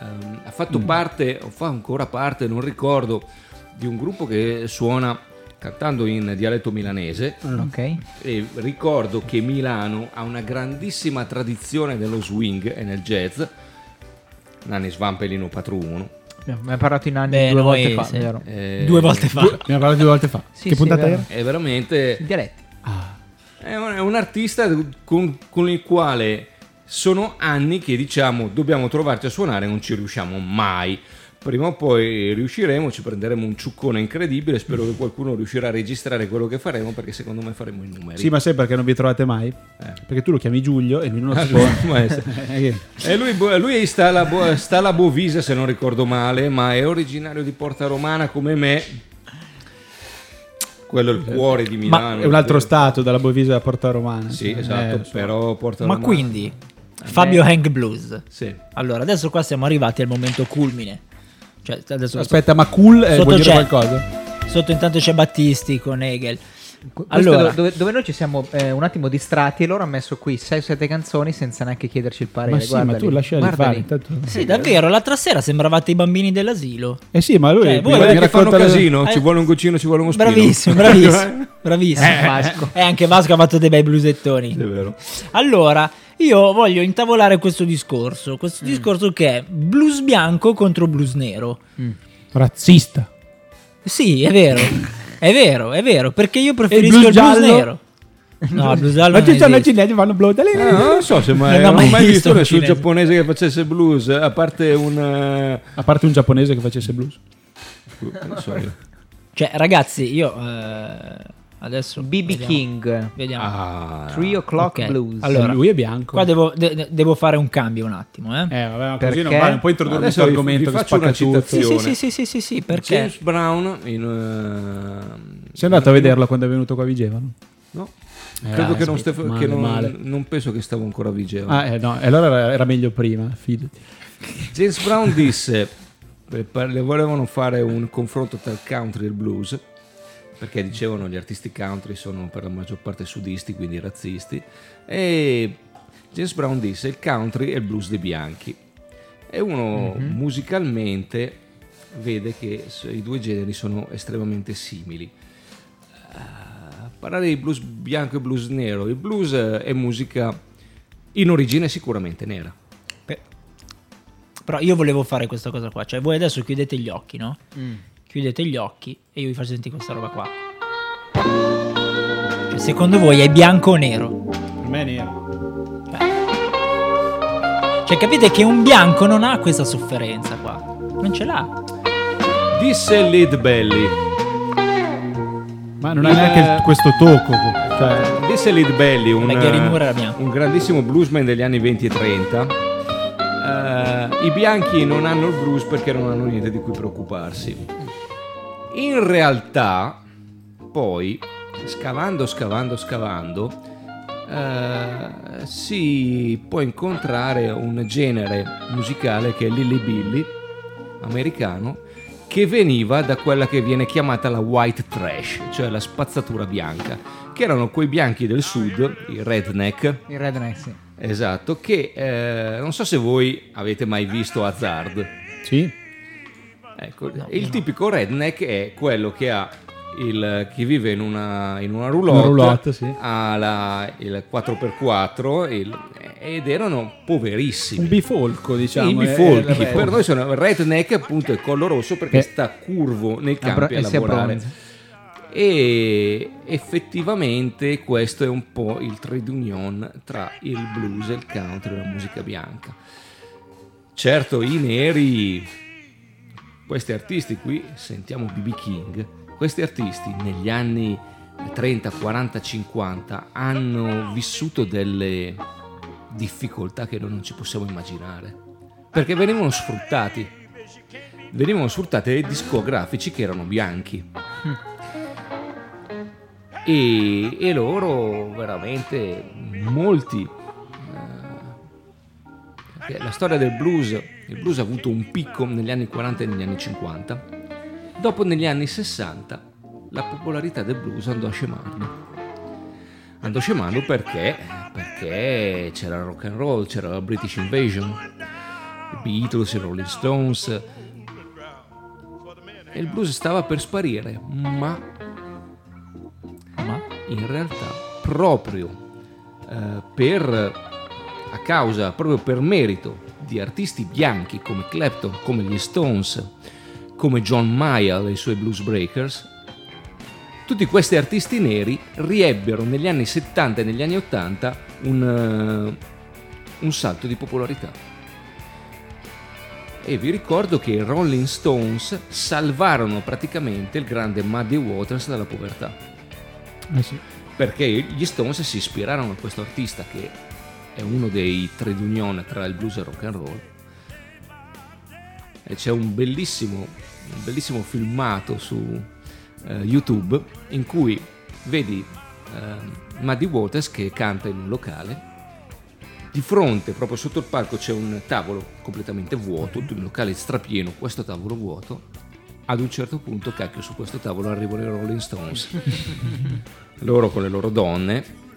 ehm, ha fatto parte, o fa ancora parte, non ricordo, di un gruppo che suona cantando in dialetto milanese. Ok. E ricordo che Milano ha una grandissima tradizione nello swing e nel jazz. Nani Svampelino Patruno. Mi hai parlato in anni Beh, due volte fa. sì. vero? Eh, due volte fa Mi ha parlato due volte fa. Sì, che sì, puntata era? È veramente Dialetti. È un, è un artista con, con il quale sono anni che diciamo dobbiamo trovarci a suonare e non ci riusciamo mai. Prima o poi riusciremo, ci prenderemo un ciuccone incredibile. Spero che qualcuno riuscirà a registrare quello che faremo perché secondo me faremo i numeri. Sì, ma sai perché non vi trovate mai? Perché tu lo chiami Giulio e lui non lo Ah, suona. *laughs* *laughs* Eh, E lui, lui sta, alla, Bo- sta alla Bovisa se non ricordo male, ma è originario di Porta Romana come me. Quello è il cuore di Milano. è un altro stato dalla Bovisa a Porta Romana. Sì, Eh, esatto, so. però Porta ma Romana. quindi Fabio Hank Blues Sì. allora adesso qua siamo arrivati al momento culmine cioè adesso Aspetta, ma cool eh, vuol dire c'è- qualcosa? sotto intanto c'è Battisti con Hegel allora do- dove, dove noi ci siamo eh, un attimo distratti e loro hanno messo qui 6 o 7 canzoni senza neanche chiederci il parere. Ma sì, Guarda ma tu lasciali fare. intanto- sì davvero l'altra sera sembravate i bambini dell'asilo Eh sì, ma lui Cioè, mi- voi che fanno racconta le- casino, Eh, ci vuole un goccino, ci vuole uno spino. bravissimo bravissimo *laughs* bravissimo Eh, Vasco. e anche Vasco ha fatto dei bei blusettoni È vero. Allora, io voglio intavolare questo discorso. Questo Mm. discorso che è blues bianco contro blues nero. Razzista. Sì, è vero. *laughs* è vero, è vero. Perché io preferisco blues il blues, nero. No, il blues giallo Ma ci sono i cinesi fanno blu. Eh, non lo so se mai, Non ho mai mai visto visto un nessun cinese. giapponese che facesse blues, a parte un... eh, A parte un giapponese che facesse blues. non so io. Cioè, ragazzi, io... eh, Adesso BB. King. Vediamo. Ah, 3 o'clock Ok, blues. allora, lui è bianco. Qua devo, de- devo fare un cambio un attimo, eh. Eh, vabbè, ma Perché? così non vale, non puoi introdurre questo argomento vi che faccio una spacca tutto. Sì, citazione. sì, sì, sì, sì, sì, perché? James Brown in, eh, Sei andato a vederlo quando è venuto qua a Vigevano? No. Eh, Credo che, non, stai- male, che non, non penso che stavo ancora a Vigevano. Ah, eh, no, e allora era, era meglio prima, fidati. James Brown disse le volevano fare un confronto tra il country e il blues perché dicevano gli artisti country sono per la maggior parte sudisti quindi razzisti. E James Brown disse il country è il blues dei bianchi e uno musicalmente vede che i due generi sono estremamente simili. Ah, parlare di blues bianco e blues nero. Il blues eh, è musica in origine sicuramente nera. Per- Però io volevo fare questa cosa qua, cioè voi adesso chiudete gli occhi, no? Chiudete gli occhi e io vi faccio sentire questa roba qua. Cioè, secondo voi è bianco o nero? Per me è nero. Cioè capite che un bianco non ha questa sofferenza qua. Non ce l'ha. Disse Lead Belly. Ma non ha neanche il- questo tocco. Cioè, Disse Lead Belly, un, Beh, Gary Moore era bianco. un grandissimo bluesman degli anni 20 e 30. Eh, I bianchi non hanno il blues perché non hanno niente di cui preoccuparsi. In realtà, poi, scavando, scavando, scavando, eh, si può incontrare un genere musicale che è l'Illy Billy, americano, che veniva da quella che viene chiamata la white trash, cioè la spazzatura bianca, che erano quei bianchi del sud, i redneck, Il redneck, sì. esatto, che eh, non so se voi avete mai visto Hazard. sì. Ecco, il tipico redneck è quello che ha il, che vive in una, in una roulotte, Una roulotte, sì. ha la- il 4x4 il- ed erano poverissimi. Un bifolco, diciamo. I è- bifolchi, è il per noi sono redneck appunto è collo rosso perché Eh. sta curvo nei Abbra- campi a e si lavorare. E effettivamente questo è un po' il trade union tra il blues, il country e la musica bianca. Certo, i neri, questi artisti qui, sentiamo BB King, questi artisti negli anni 30, 40, 50 hanno vissuto delle difficoltà che noi non ci possiamo immaginare, perché venivano sfruttati, venivano sfruttati dai discografici che erano bianchi. E, e loro veramente molti eh, la storia del blues il blues ha avuto un picco negli anni 40 e negli anni 50 dopo negli anni 60 la popolarità del blues andò a scemando andò scemando perché perché c'era il rock and roll c'era la British Invasion i Beatles i Rolling Stones. E il blues stava per sparire ma ma in realtà proprio eh, per a causa proprio per merito di artisti bianchi come Clapton, come gli Stones, come John Mayall e i suoi Blues Breakers, tutti questi artisti neri riebbero negli anni 70 e negli anni 80 un, eh, un salto di popolarità. E vi ricordo che i Rolling Stones salvarono praticamente il grande Muddy Waters dalla povertà Eh sì. perché gli Stones si ispirarono a questo artista che è uno dei trade union tra il blues e il rock and roll e c'è un bellissimo, un bellissimo filmato su eh, YouTube in cui vedi eh, Muddy Waters che canta in un locale di fronte, proprio sotto il palco, c'è un tavolo completamente vuoto, il locale strapieno, questo tavolo vuoto. Ad un certo punto, cacchio, su questo tavolo arrivano i Rolling Stones. *laughs* Loro con le loro donne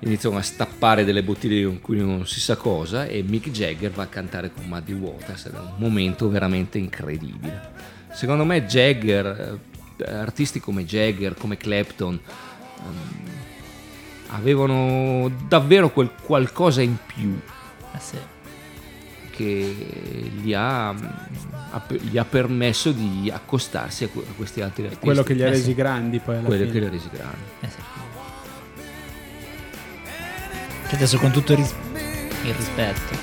iniziano a stappare delle bottiglie con cui non si sa cosa e Mick Jagger va a cantare con Muddy Waters ed è un momento veramente incredibile. Secondo me Jagger, eh, artisti come Jagger, come Clapton, ehm, avevano davvero quel qualcosa in più Eh sì. che gli ha, ha- gli ha permesso di accostarsi a, que- a questi altri artisti. Quello che li ha Eh resi sì. grandi poi alla Quello fine. che li ha resi grandi. Eh sì. Che adesso con tutto il, ris- il rispetto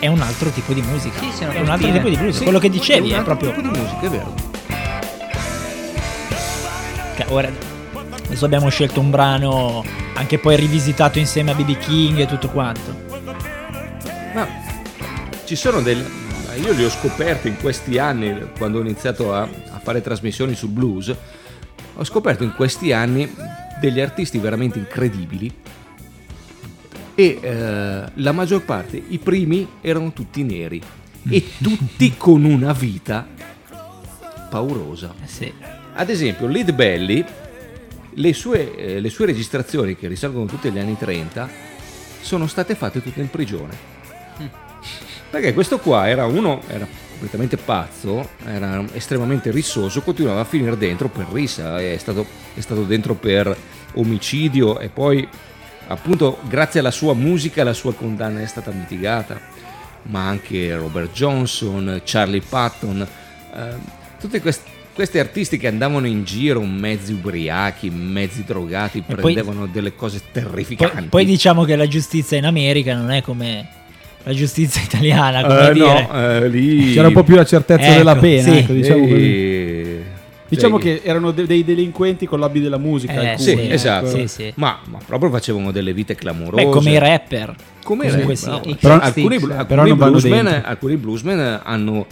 è un altro tipo di musica. Sì, sì, è è un altro tipo di blues. Sì, Quello che dicevi un è altro proprio. tipo di musica, è vero. Cioè, ora Adesso abbiamo scelto un brano anche poi rivisitato insieme a BB King e tutto quanto. Ma ci sono del... Io li ho scoperti in questi anni, quando ho iniziato a, a fare trasmissioni sul blues, ho scoperto in questi anni degli artisti veramente incredibili e eh, la maggior parte, i primi erano tutti neri e tutti *laughs* con una vita paurosa. Eh sì. Ad esempio, Lead Belly, le sue, eh, le sue registrazioni che risalgono tutte agli anni 30 sono state fatte tutte in prigione. Perché questo qua era uno, era completamente pazzo, era estremamente rissoso, continuava a finire dentro per rissa, è stato, è stato dentro per omicidio e poi appunto grazie alla sua musica la sua condanna è stata mitigata, ma anche Robert Johnson, Charlie Patton, eh, tutti questi, questi artisti che andavano in giro mezzi ubriachi, mezzi drogati, poi- prendevano delle cose Poi, terrificanti. poi diciamo che la giustizia in America non è come la giustizia italiana, come Eh, dire. no, eh, lì... C'era un po' più la certezza Ecco, della pena, sì. ecco, diciamo così. Diciamo cioè, che erano de- dei delinquenti con l'abito della musica. Eh, alcuni, Sì, ecco. esatto. sì, sì. Ma, ma proprio facevano delle vite clamorose. Beh, come i rapper. Come i Comunque rapper, sì. no. Però- alcuni, alcuni però bluesman, alcuni bluesman hanno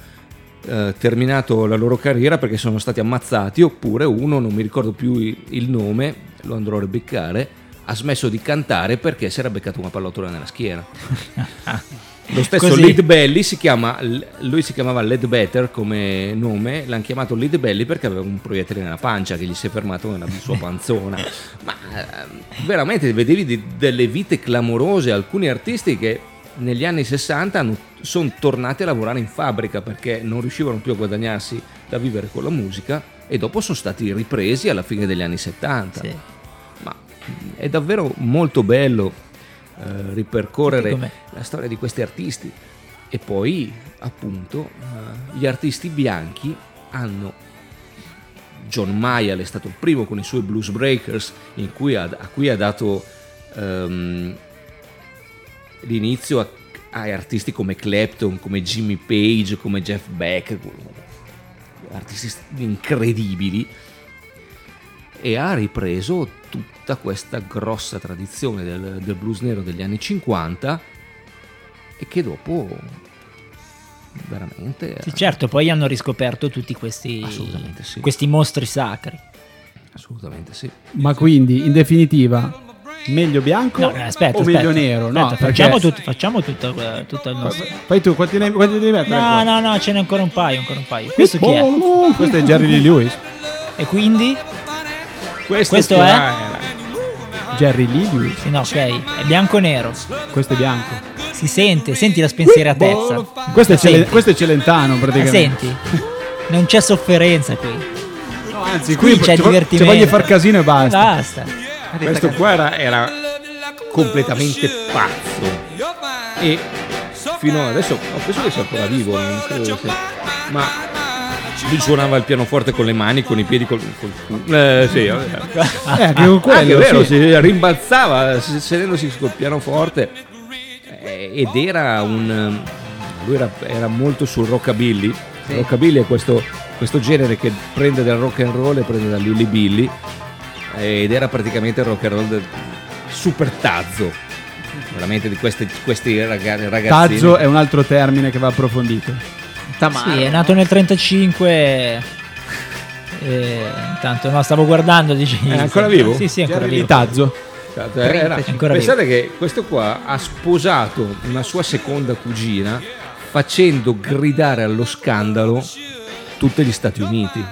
eh, terminato la loro carriera perché sono stati ammazzati oppure uno, non mi ricordo più il nome, lo andrò a ribeccare, ha smesso di cantare perché si era beccato una pallottola nella schiena. *laughs* Lo stesso Così. Lead Belly si chiama, lui si chiamava Led Better come nome, l'hanno chiamato Lead Belly perché aveva un proiettile nella pancia che gli si è fermato nella sua *laughs* panzona. Ma ehm, veramente vedevi di- delle vite clamorose, alcuni artisti che negli anni 60 sono tornati a lavorare in fabbrica perché non riuscivano più a guadagnarsi da vivere con la musica e dopo sono stati ripresi alla fine degli anni 70 Sì. ma mh, è davvero molto bello eh, ripercorrere Sì, la storia di questi artisti. E poi appunto eh, gli artisti bianchi hanno John Mayall è stato il primo con i suoi Blues Breakers in cui ha- a cui ha dato ehm, l'inizio a, a artisti come Clapton, come Jimmy Page, come Jeff Beck, artisti incredibili e ha ripreso tutta questa grossa tradizione del, del blues nero degli anni 50 e che dopo veramente Sì, certo, poi hanno riscoperto tutti questi, Assolutamente sì. questi mostri sacri. assolutamente sì Ma quindi, in definitiva, meglio bianco No, no, aspetta, o aspetta. meglio nero? no, Aspetta, facciamo, perché- facciamo tutto, eh, tutto il nostro. Fai tu, quanti ne, quanti devi mettere? No, no, no, ce n'è ancora un paio, ancora un paio. Questo chi è? Oh, questo è Jerry Lee Lewis. E quindi? Questo, Questo è? era- Jerry Lee Lewis. Sì, no, ok, è bianco nero. Questo è bianco. Si sente, senti la spensieratezza. Questo è, Senti. questo è Celentano La praticamente. senti? Non c'è sofferenza qui. No, anzi, Qui c'è ci divertimento. Ci voglio far casino e basta. Basta. questo qua era, era completamente pazzo e fino adesso ho penso che sia ancora vivo non credo sia- ma lui suonava il pianoforte con le mani con i piedi col, col eh, sì, vabbè. Eh, anche con quello, Anche vero, sì. si rimbalzava sedendosi sul pianoforte eh, ed era un lui era, era molto sul rockabilly Sì. rockabilly è questo, questo genere che prende dal rock and roll e prende dall'illy billy ed era praticamente il rock and roll del super tazzo veramente di questi, questi raga- ragazzini Tazzo è un altro termine che va approfondito. Tamaro. Sì, è nato nel 35. E intanto no, stavo guardando. Dici, È ancora vivo? Sì, sì, è ancora vivo. Tazzo. Cioè, era- pensate che questo qua ha sposato una sua seconda cugina facendo gridare allo scandalo tutti gli Stati Uniti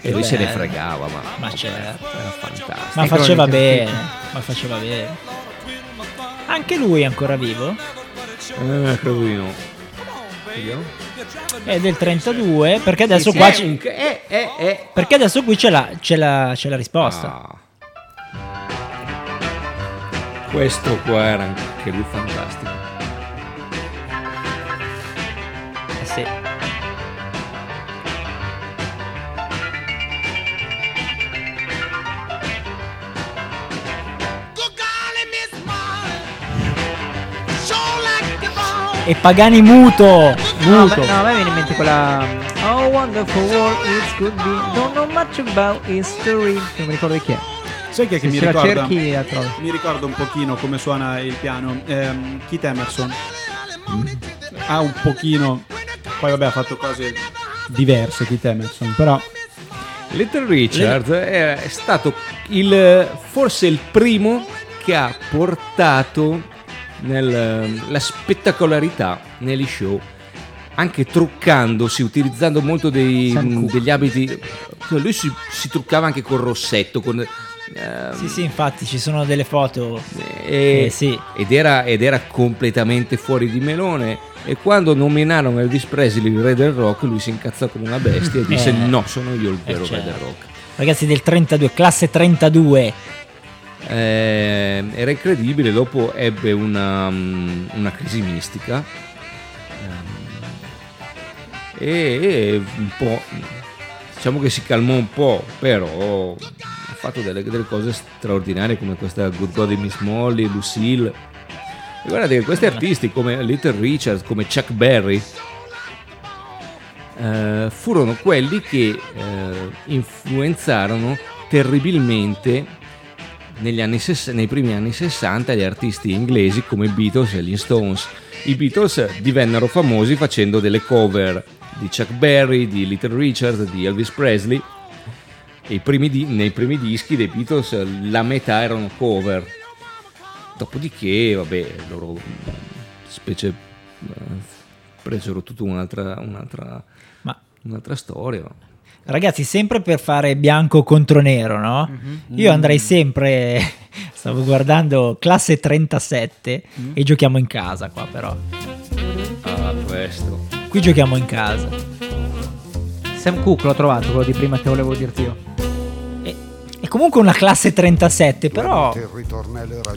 e lui Che se ne bello. fregava ma, Ma certo. era fantastico Ma faceva bene. Ma faceva bene. Anche lui è ancora vivo. eh, credo di no Vediamo. È del 32. Perché adesso Sì, qua. c'è- un- è- è- è- Perché adesso qui c'è la, c'è la, c'è la risposta. Ah. questo qua era anche lui fantastico E Pagani muto. No, Muto. beh, no, a me viene in mente quella Oh wonderful world it could be Don't know much about history Non mi ricordo di chi è Sai che, che Se mi ricorda? cerchi la trovi. Mi ricorda un pochino come suona il piano. Ehm, Keith Emerson ha un pochino. Poi vabbè, ha fatto cose diverse Keith Emerson, però Little Richard è stato il, forse il primo che ha portato nel- la spettacolarità negli show, anche truccandosi, utilizzando molto dei- degli abiti. Cioè, Lui si, si truccava anche col rossetto, con, ehm, Sì, sì, infatti ci sono delle foto. e- Eh, sì. ed, era, ed era completamente fuori di melone. E quando nominarono Elvis Presley il re del rock, lui si incazzò come una bestia e disse: Eh. No, sono io il vero re certo. del rock. Ragazzi del 32, classe 32. Eh, era incredibile, dopo ebbe una, mm, una crisi mistica ehm, e, un po', diciamo che si calmò un po', però ha fatto delle, delle cose straordinarie come questa Good God Miss Molly, Lucille. E guardate che questi artisti come Little Richard, come Chuck Berry, eh, furono quelli che eh, influenzarono terribilmente anni nei primi anni 60 gli artisti inglesi come i Beatles e gli Stones. I Beatles divennero famosi facendo delle cover di Chuck Berry, di Little Richard, di Elvis Presley. E i primi di- nei primi dischi dei Beatles la metà erano cover. Dopodiché, vabbè, loro mh, specie eh, presero tutta un'altra, un'altra, Ma un'altra storia. Ragazzi, sempre per fare bianco contro nero, no? Mhm. Io andrei sempre. *laughs* Stavo guardando classe 37 Mm. e giochiamo in casa qua, però. Ah, questo. Qui giochiamo in casa. Sam Cook l'ho trovato, quello di prima che volevo dirti io. È comunque una classe 37, però.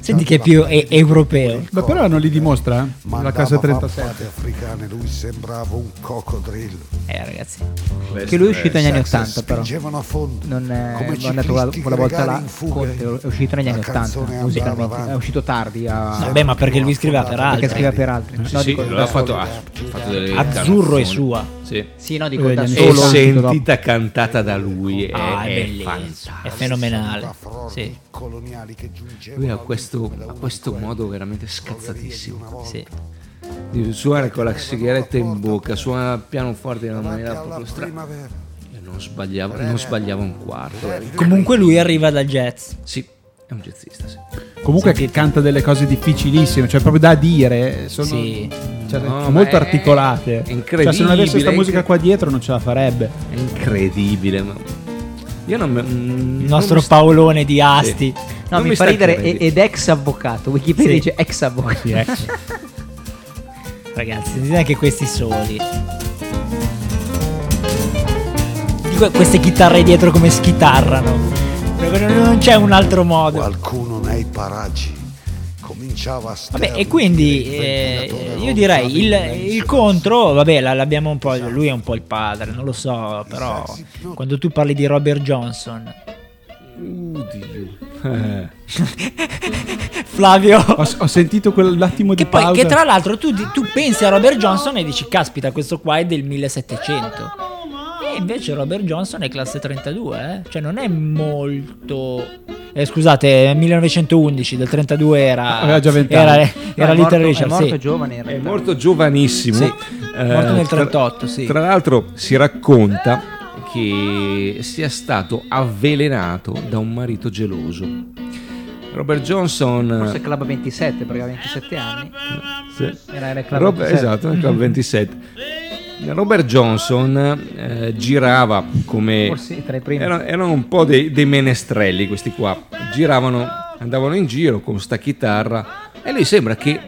Senti che è più e- europeo. Beh, però non li dimostra eh? la classe vampate 37. africane, lui sembrava un coccodrillo. Eh, ragazzi. Che lui è uscito negli anni Sax 80 però. Non è, come l'ho detto quella, volta là. Conte è uscito negli anni 80 canzone andava musicalmente, è uscito tardi a... Vabbè, ma perché lui scriveva per perché altri. scriveva per altri. Sì, No, sì, dico, lo da ha fatto, ha fatto delle Azzurro è sua. Sì. Sì, no, dico Eh, da E solo. solo. sentita cantata da lui è, Ah, è è. È fenomenale. Sì, coloniali che giungevano Lui ha questo, ha questo modo veramente scazzatissimo sì. di suonare con la sigaretta in bocca, suona il pianoforte in una maniera proprio strana. E non sbagliava, non sbagliava un quarto. eh. Comunque lui arriva dal jazz. Sì, è un jazzista, sì. Comunque che canta delle cose difficilissime, cioè proprio da dire, sono Sì. Cioè, No, molto ma è articolate. incredibile, Cioè, se non avesse questa musica qua dietro non ce la farebbe. È incredibile. Ma... Io non me- mm, Il nostro non mi- Paolone di Asti. No, Non mi, mi fa ridere e- ed ex avvocato. Wikipedia Sì. dice ex avvocato. Sì, eh. Ragazzi, sentite anche questi soli. Dico queste chitarre dietro come schitarrano. Non c'è un altro modo. Qualcuno nei paraggi cominciava a Vabbè, e quindi eh, io direi il, il contro, vabbè, la- l'abbiamo un po'. Lui è un po' il padre, non lo so, però quando tu parli di Robert Johnson. Eh. *laughs* Flavio. Ho, ho sentito quell'attimo di Che poi, pausa. che tra l'altro tu, tu pensi a Robert Johnson e dici, caspita, questo qua è del 1700. E invece Robert Johnson è classe 32, eh? cioè non è molto... Eh, scusate, 1911, del 32 era... Aveva già 20 Era, anni. era è Little morto, Richard, è morto sì. giovane in È realtà. morto giovanissimo. Sì, Eh, morto nel tra- 38, sì. Tra l'altro si racconta che sia stato avvelenato da un marito geloso. Robert Johnson... Forse Club 27 perché aveva 27 anni. Sì. Era nel Club Rob- 27. esatto, nel Club 27. *laughs* Robert Johnson eh, girava come... Erano, erano un po' dei, dei menestrelli questi qua. Giravano, andavano in giro con sta chitarra e lui sembra che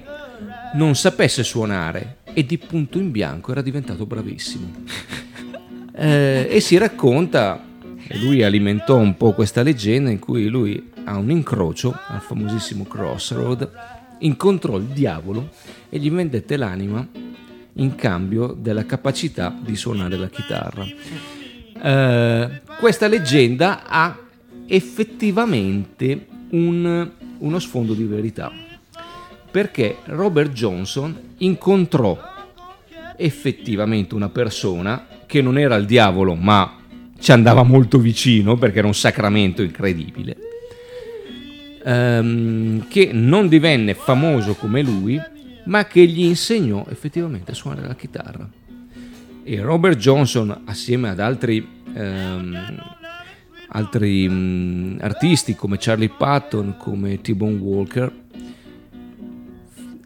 non sapesse suonare e di punto in bianco era diventato bravissimo. *laughs* Eh, e si racconta, e lui alimentò un po' questa leggenda in cui lui a un incrocio, al famosissimo Crossroad, incontrò il diavolo e gli vendette l'anima in cambio della capacità di suonare la chitarra. Eh, questa leggenda ha effettivamente un- uno sfondo di verità perché Robert Johnson incontrò effettivamente una persona che non era il diavolo ma ci andava molto vicino perché era un sacramento incredibile ehm, che non divenne famoso come lui, ma che gli insegnò effettivamente a suonare la chitarra. E Robert Johnson, assieme ad altri, ehm, altri mm, artisti come Charlie Patton, come T-Bone Walker,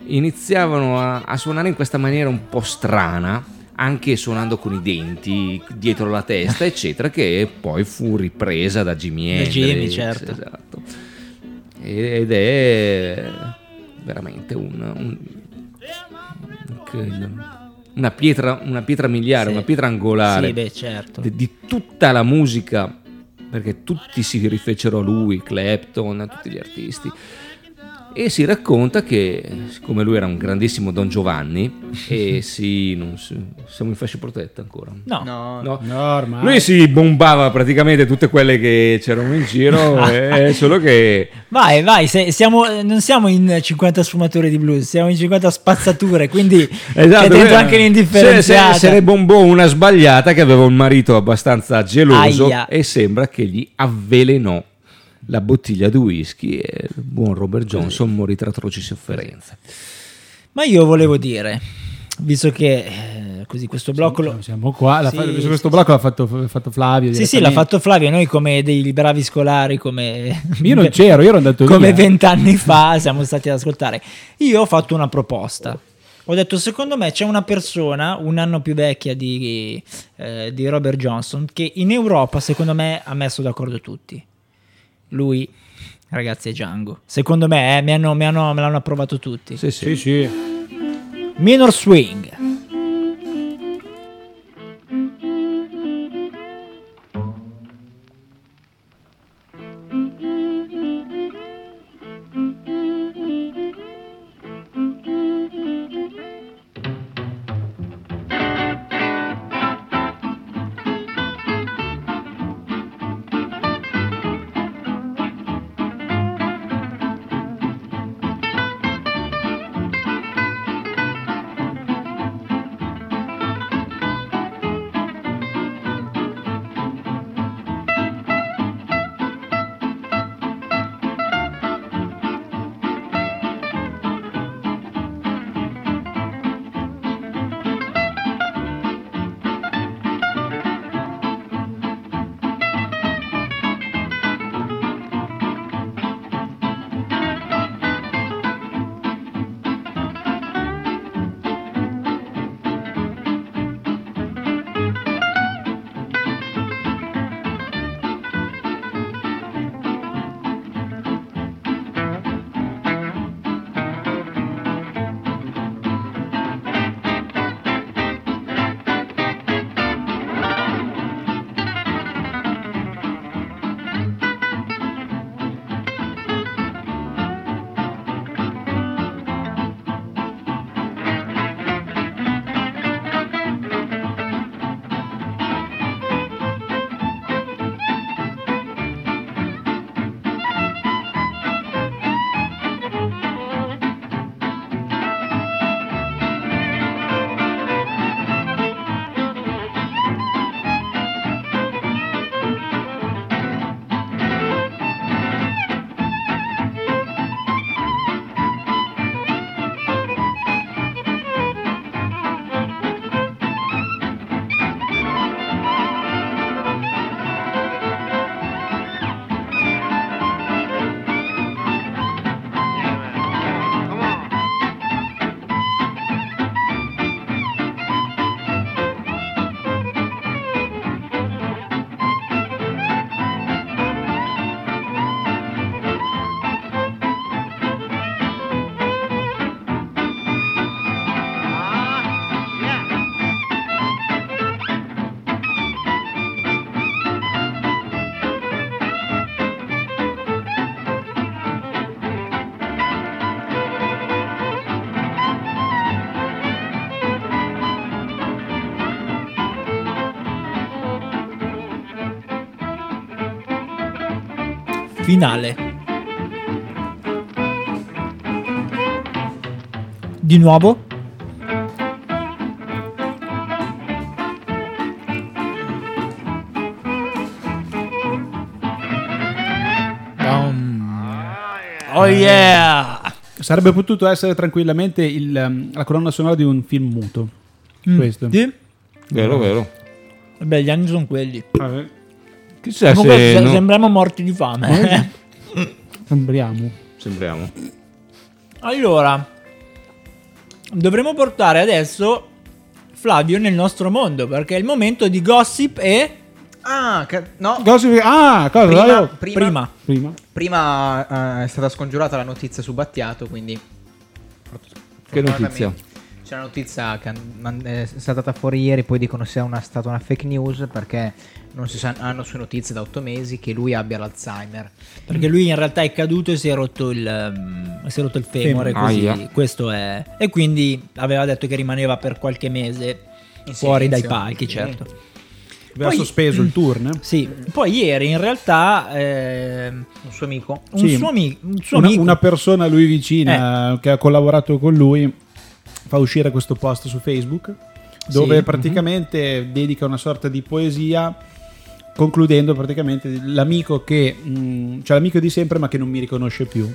iniziavano a, a suonare in questa maniera un po' strana, anche suonando con i denti dietro la testa, *laughs* eccetera, che poi fu ripresa da Jimi Da Hendrix. Certo. Esatto. Ed è veramente un, un- una, pietra, una pietra miliare, Sì. una pietra angolare Sì, beh, certo. di, di tutta la musica, perché tutti si rifecero a lui, Clapton, tutti gli artisti. E si racconta che, siccome lui era un grandissimo Don Giovanni, *laughs* e sì, non si- siamo in fascia protetta ancora. No, No, No. No. Lui si bombava praticamente tutte quelle che c'erano in giro, *laughs* eh, solo che vai, vai, se- siamo- non siamo in 50 sfumature di blues, siamo in 50 spazzature, quindi *laughs* Esatto, dentro eh, anche l'indifferenziata. Se, se, se ne bombò una sbagliata che aveva un marito abbastanza geloso Aia. e sembra che gli avvelenò la bottiglia di whisky e il buon Robert Johnson morì tra atroci sofferenze. Ma io volevo dire, visto che eh, così questo blocco lo... Siamo qua. l'ha Sì, fatto- sì, questo sì. blocco l'ha fatto, l'ha fatto Flavio. Sì, sì, l'ha fatto Flavio, noi come dei bravi scolari, come... *laughs* Io non *laughs* c'ero, io ero andato come vent'anni fa siamo stati ad ascoltare. Io ho fatto una proposta. Ho detto, secondo me c'è una persona un anno più vecchia di, eh, di Robert Johnson che in Europa, secondo me, ha messo d'accordo tutti. Lui, ragazzi, è Django. Secondo me, eh, mi hanno- mi hanno- me l'hanno approvato tutti. Sì, sì. Sì, sì. Minor Swing. Finale. Di nuovo. Oh yeah! Sarebbe potuto essere tranquillamente il, um, la colonna sonora di un film muto. Questo. Mm. Sì? Vero, vero. Beh, gli anni sono quelli. Chissà Comunque se... se- no- sembriamo morti di fame. *laughs* Sembriamo. Sembriamo. allora, dovremmo portare adesso Flavio nel nostro mondo perché è il momento di gossip e Ah, ca- no. Gossip- Ah, cosa? Prima, Io- prima, prima. Prima. prima, eh, è stata scongiurata la notizia su Battiato, quindi... Che notizia? C'è una notizia che è stata fuori ieri, poi dicono sia una, stata una fake news perché non si sa- hanno sue notizie da otto mesi che lui abbia l'Alzheimer. Perché lui in realtà è caduto e si è rotto il, ehm, si è rotto il femore. Femore. Così, questo è. E quindi aveva detto che rimaneva per qualche mese In fuori dai silenzio. palchi, Sì. certo. Aveva Poi- sospeso il tour, no? Sì, poi ieri in realtà ehm, Un suo amico. un, Sì. suo, ami- un suo Una, amico. una persona a lui vicina che ha collaborato con lui fa uscire questo post su Facebook dove Sì. praticamente dedica una sorta di poesia concludendo praticamente l'amico che mh, cioè l'amico di sempre ma che non mi riconosce più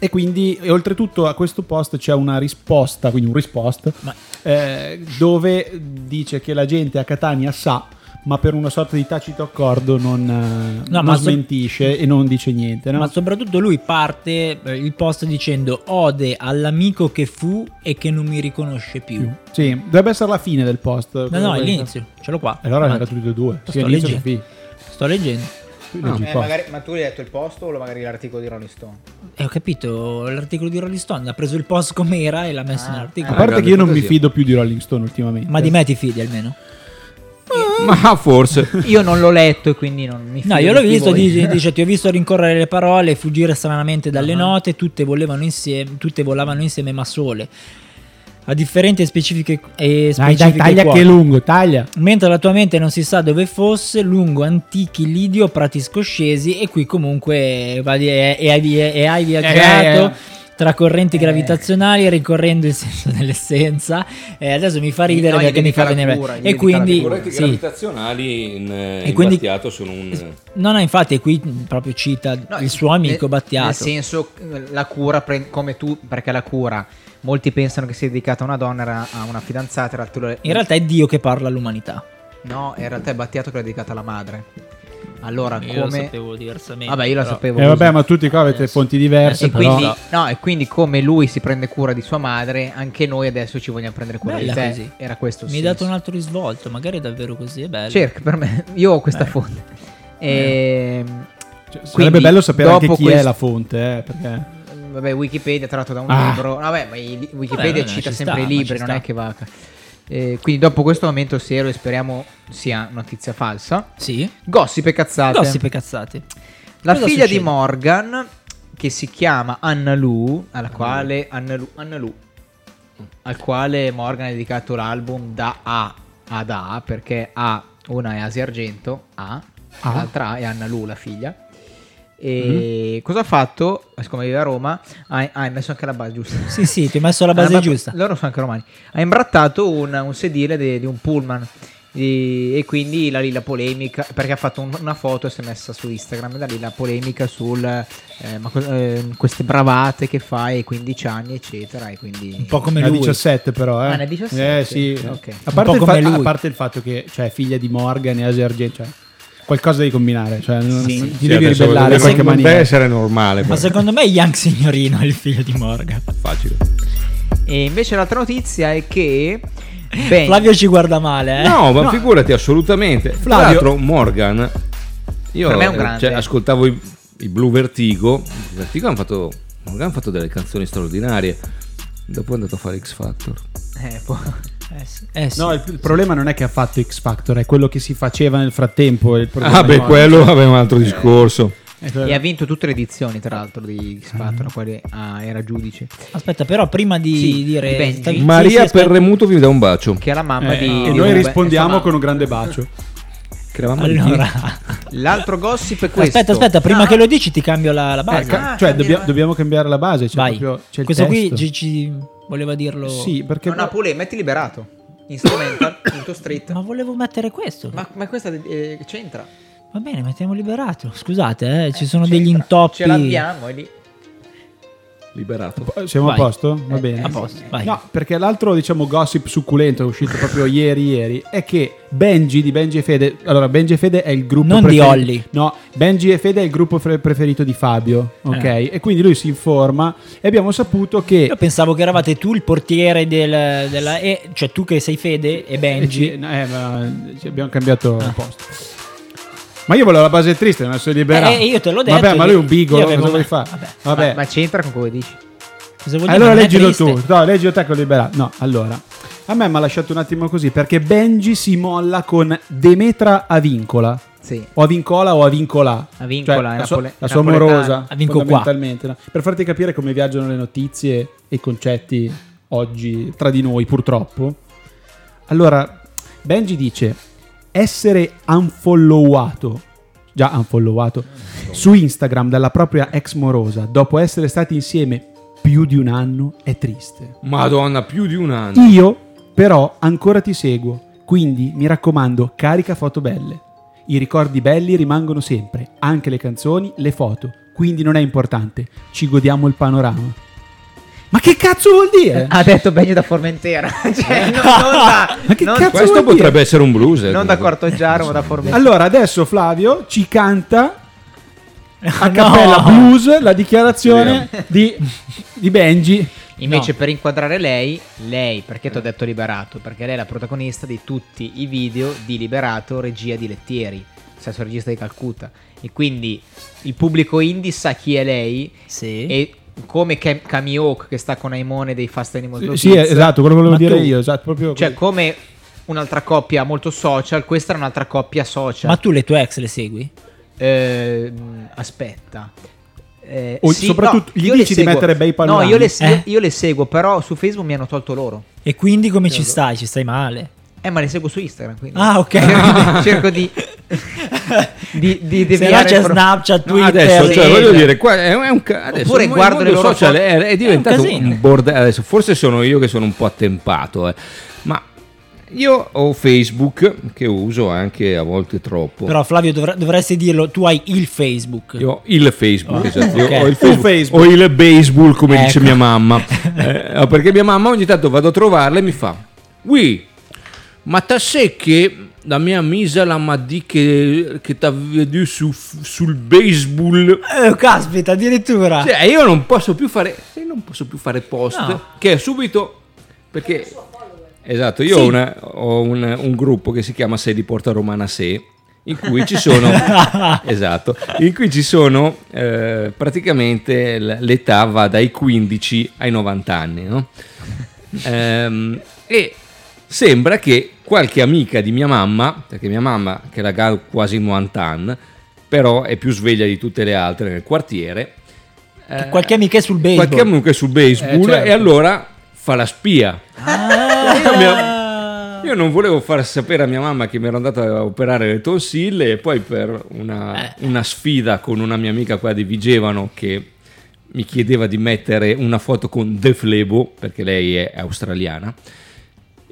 e quindi e oltretutto a questo post c'è una risposta quindi un rispost Ma- eh, dove dice che la gente a Catania sa ma per una sorta di tacito accordo non, eh, No, non ma so- smentisce e non dice niente no? Ma soprattutto lui parte eh, il post dicendo ode all'amico che fu e che non mi riconosce più. Sì, dovrebbe essere la fine del post. No, no, è l'inizio, ce l'ho qua. Allora era Avanti. tutti e due. Sto che leggendo. Sto leggendo. Il Eh, magari- ma tu hai letto il post o magari l'articolo di Rolling Stone? E ho capito, l'articolo di Rolling Stone ha preso il post com'era e l'ha messo Ah. A nell'articolo. parte grande che io non mi fido più di Rolling Stone ultimamente. Ma di me ti fidi almeno? Ma forse. Io non l'ho letto e quindi non mi fido No, io l'ho di visto, dice, dice, ti ho visto rincorrere le parole, fuggire stranamente dalle note, tutte volevano insieme, tutte volavano insieme ma sole. A differenti specifiche, e Dai, specifiche dai, taglia quote. che è lungo, taglia. Mentre la tua mente non si sa dove fosse, lungo antichi lidi o prati scoscesi, e qui comunque va di- e, e hai, e hai viaggiato Eh, eh. Tra correnti gravitazionali, ricorrendo il senso dell'essenza. E adesso mi fa ridere No, perché mi fa venire. cura, E quindi, cura. correnti sì. gravitazionali in, eh, E in quindi- Battiato sono un... No, no, infatti, qui proprio cita No, il suo amico nel- Battiato. Nel senso, eh, la cura, pre- come tu, perché la cura, molti pensano che sia dedicata a una donna, a una fidanzata, in realtà, lo- In realtà è Dio che parla all'umanità. no, in realtà è Battiato che l'ha dedicata alla madre. Allora, Io lo come... sapevo diversamente. Vabbè, io la però- sapevo Eh, vabbè, ma tutti qua avete fonti diverse. E però... quindi, no, e quindi come lui si prende cura di sua madre, anche noi adesso ci vogliamo prendere cura Bella di te. così. Era questo Mi hai dato un altro risvolto, magari è davvero così, è bello. Cerca per me, *laughs* io ho questa Eh. fonte. Ehm, Cioè, sarebbe quindi, bello sapere anche chi è quest- la fonte, eh, perché... Vabbè, Wikipedia tratto da un Ah. libro. Vabbè, ma Wikipedia Vabbè, cita ci sempre sta, i libri, non sta. è che va. Eh, quindi dopo questo momento serio e speriamo sia notizia falsa. Sì. Gossip e cazzate. Gossip e cazzate. La Cosa figlia succede? di Morgan, che si chiama Anna Lu, alla quale Anna Lu, Anna Lu, al quale Morgan ha dedicato l'album da A ad A, perché A, una è Asia Argento, A, l'altra A è Anna Lu, la figlia. E cosa ha fatto? Siccome vive a Roma, ha, ha messo anche la base giusta. *laughs* Sì, sì, ti ho messo la base Ah, ma- giusta. Loro sono anche romani. Ha imbrattato un, un sedile di un pullman. E, e quindi da lì la polemica, perché ha fatto un- una foto e si è messa su Instagram. Da lì la polemica sul eh, ma eh, queste bravate che fai ai 15 anni, eccetera. E quindi Un po' come ha lui. 17 però, eh. Ah, ne ha 17? Eh sì. Ok. A, parte fa- a parte il fatto che cioè, è figlia di Morgan e Asia Argento, cioè, qualcosa devi combinare, cioè, non- Sì. ti Sì, devi ribellare in non- qualche non deve maniera. essere normale. Ma secondo me Young Signorino è il figlio di Morgan. Facile. E invece l'altra notizia è che Ben- Flavio ci guarda male, eh. No, ma figurati assolutamente. Tra Flavio- l'altro, Morgan. Io Per me è un grande. cioè, ascoltavo i, i Blue Vertigo. I Vertigo hanno fatto. Morgan ha fatto delle canzoni straordinarie. Dopo è andato a fare X Factor. eh, può- Eh sì. Eh sì. No, il, il problema non è che ha fatto X Factor, è quello che si faceva nel frattempo. Ah, beh, quello aveva un altro discorso. Eh, e ha vinto tutte le edizioni, tra l'altro, di X Factor, a quale ah, era giudice. Aspetta, però prima di Sì, dire... Benji. Maria sì. Perremuto vi dà un bacio. Che è la mamma Eh, di. e di noi rispondiamo con un grande bacio. *laughs* Allora, L'altro gossip è questo. aspetta, aspetta, prima Ah, che lo dici ti cambio la, la Eh, base. ca- Ah, cioè, cambia- dobbia- dobbiamo cambiare la base. Cioè Vai. proprio, c'è il Questo qui testo. ci, ci voleva dirlo... Sì, perché Non ha pule, metti liberato. Instrumental, *coughs* punto street. Ma volevo mettere questo. Ma, ma questa eh, c'entra. Va bene, mettiamo liberato. Scusate, eh, ci sono C'entra. degli intoppi. Ce l'abbiamo, è lì. Liberato. Siamo Vai. a posto? Va Eh, bene. a posto, vai. No, perché l'altro, diciamo, gossip succulento è uscito proprio ieri ieri è che Benji di Benji e Fede. Allora, Benji e Fede è il gruppo Non di preferito- Olli. No, Benji e Fede è il gruppo pre- preferito di Fabio, ok? Eh. E quindi lui si informa e abbiamo saputo che Io pensavo che eravate tu il portiere del, della. e- cioè tu che sei Fede e Eh, Benji. no, eh, ma ci abbiamo cambiato posto. Ma io volevo la base triste, non sono liberato. Eh, io te l'ho detto Vabbè, ma che- lui è un bigolo, cosa vuoi fare? Vabbè. Vabbè. Ma, ma c'entra con come dici? Cosa vuol dire? Allora leggilo tu, no, leggilo te che ho liberato. No, allora. A me mi ha lasciato un attimo così perché Benji si molla con Demetra Avincola. Sì. O Avincola o Avincola. Avincola, Cioè, la, sua, napole- la sua amorosa. Avinco qua. fondamentalmente, no? Per farti capire come viaggiano le notizie e i concetti oggi tra di noi, purtroppo. Allora, Benji dice essere unfollowato, già unfollowato, su Instagram dalla propria ex morosa dopo essere stati insieme più di un anno è triste. Madonna, più di un anno. Io però ancora ti seguo, quindi mi raccomando, carica foto belle. I ricordi belli rimangono sempre, anche le canzoni, le foto, quindi non è importante, ci godiamo il panorama. Ma che cazzo vuol dire? *laughs* Ha detto Benji da Formentera. *laughs* cioè, *laughs* non, non da, Ma che non- cazzo Questo vuol dire? potrebbe essere un blues. eh, non da comunque. Cortoggiaro, ma da Formentera. Allora adesso Flavio ci canta a No. cappella blues la dichiarazione di, di Benji. Invece, per inquadrare lei, lei, perché ti ho detto Liberato? Perché lei è la protagonista di tutti i video di Liberato, regia di Lettieri, stesso regista di Calcutta. E quindi il pubblico indie sa chi è lei. Sì. E come Cam- Cami Hawk che sta con Aimone dei Fast Animals No Sì, esatto, quello che volevo dire tu- io, esatto, proprio Cioè, così. come un'altra coppia molto social, questa era un'altra coppia social. Ma tu le tue ex le segui? Ehm, aspetta. Eh, O soprattutto gli io le dici di mettere bei No, panorami? io le, Eh? io, io le seguo, però su Facebook mi hanno tolto loro. E quindi come ci stai? Ci stai male? Eh, ma le seguo su Instagram. Quindi. Ah, ok. cerco, di, *laughs* di, di Se no deviare c'è Snapchat, No, Twitter. adesso, cioè, sì. voglio dire, qua è, è un ca- adesso Oppure guardo le loro social è, è diventato casino. un bordello. Adesso forse sono io che sono un po' attempato, eh. ma io ho Facebook che uso anche a volte troppo. Però Flavio dovre- dovresti dirlo, tu hai il Facebook. Io ho il Facebook, esatto. Io ok. ho il Un Facebook, Facebook. ho il baseball, come Ecco. dice mia mamma. *laughs* Eh, perché mia mamma ogni tanto vado a trovarla e mi fa: Ui, ma ta sai che la mia misa la m'a dit che, che t'ha veduto su, sul baseball. Eh, caspita, addirittura. Cioè, io non posso più fare, non posso più fare post No. che è subito perché esatto, io Sì. ho, una- ho un, un gruppo che si chiama Sei di Porta Romana Se in cui ci sono *laughs* esatto, in cui ci sono eh, praticamente l'età va dai 15 ai 90 anni, no? *laughs* Ehm, e sembra che qualche amica di mia mamma, perché mia mamma che la ha quasi 90 anni, però è più sveglia di tutte le altre nel quartiere, eh, Qualche amica è sul baseball. qualche amico è sul baseball Eh, certo. e allora fa la spia. Ah. io non volevo far sapere a mia mamma che mi ero andato a operare le tonsille e poi per una, una sfida con una mia amica qua di Vigevano che mi chiedeva di mettere una foto con Def Lebo perché lei è australiana.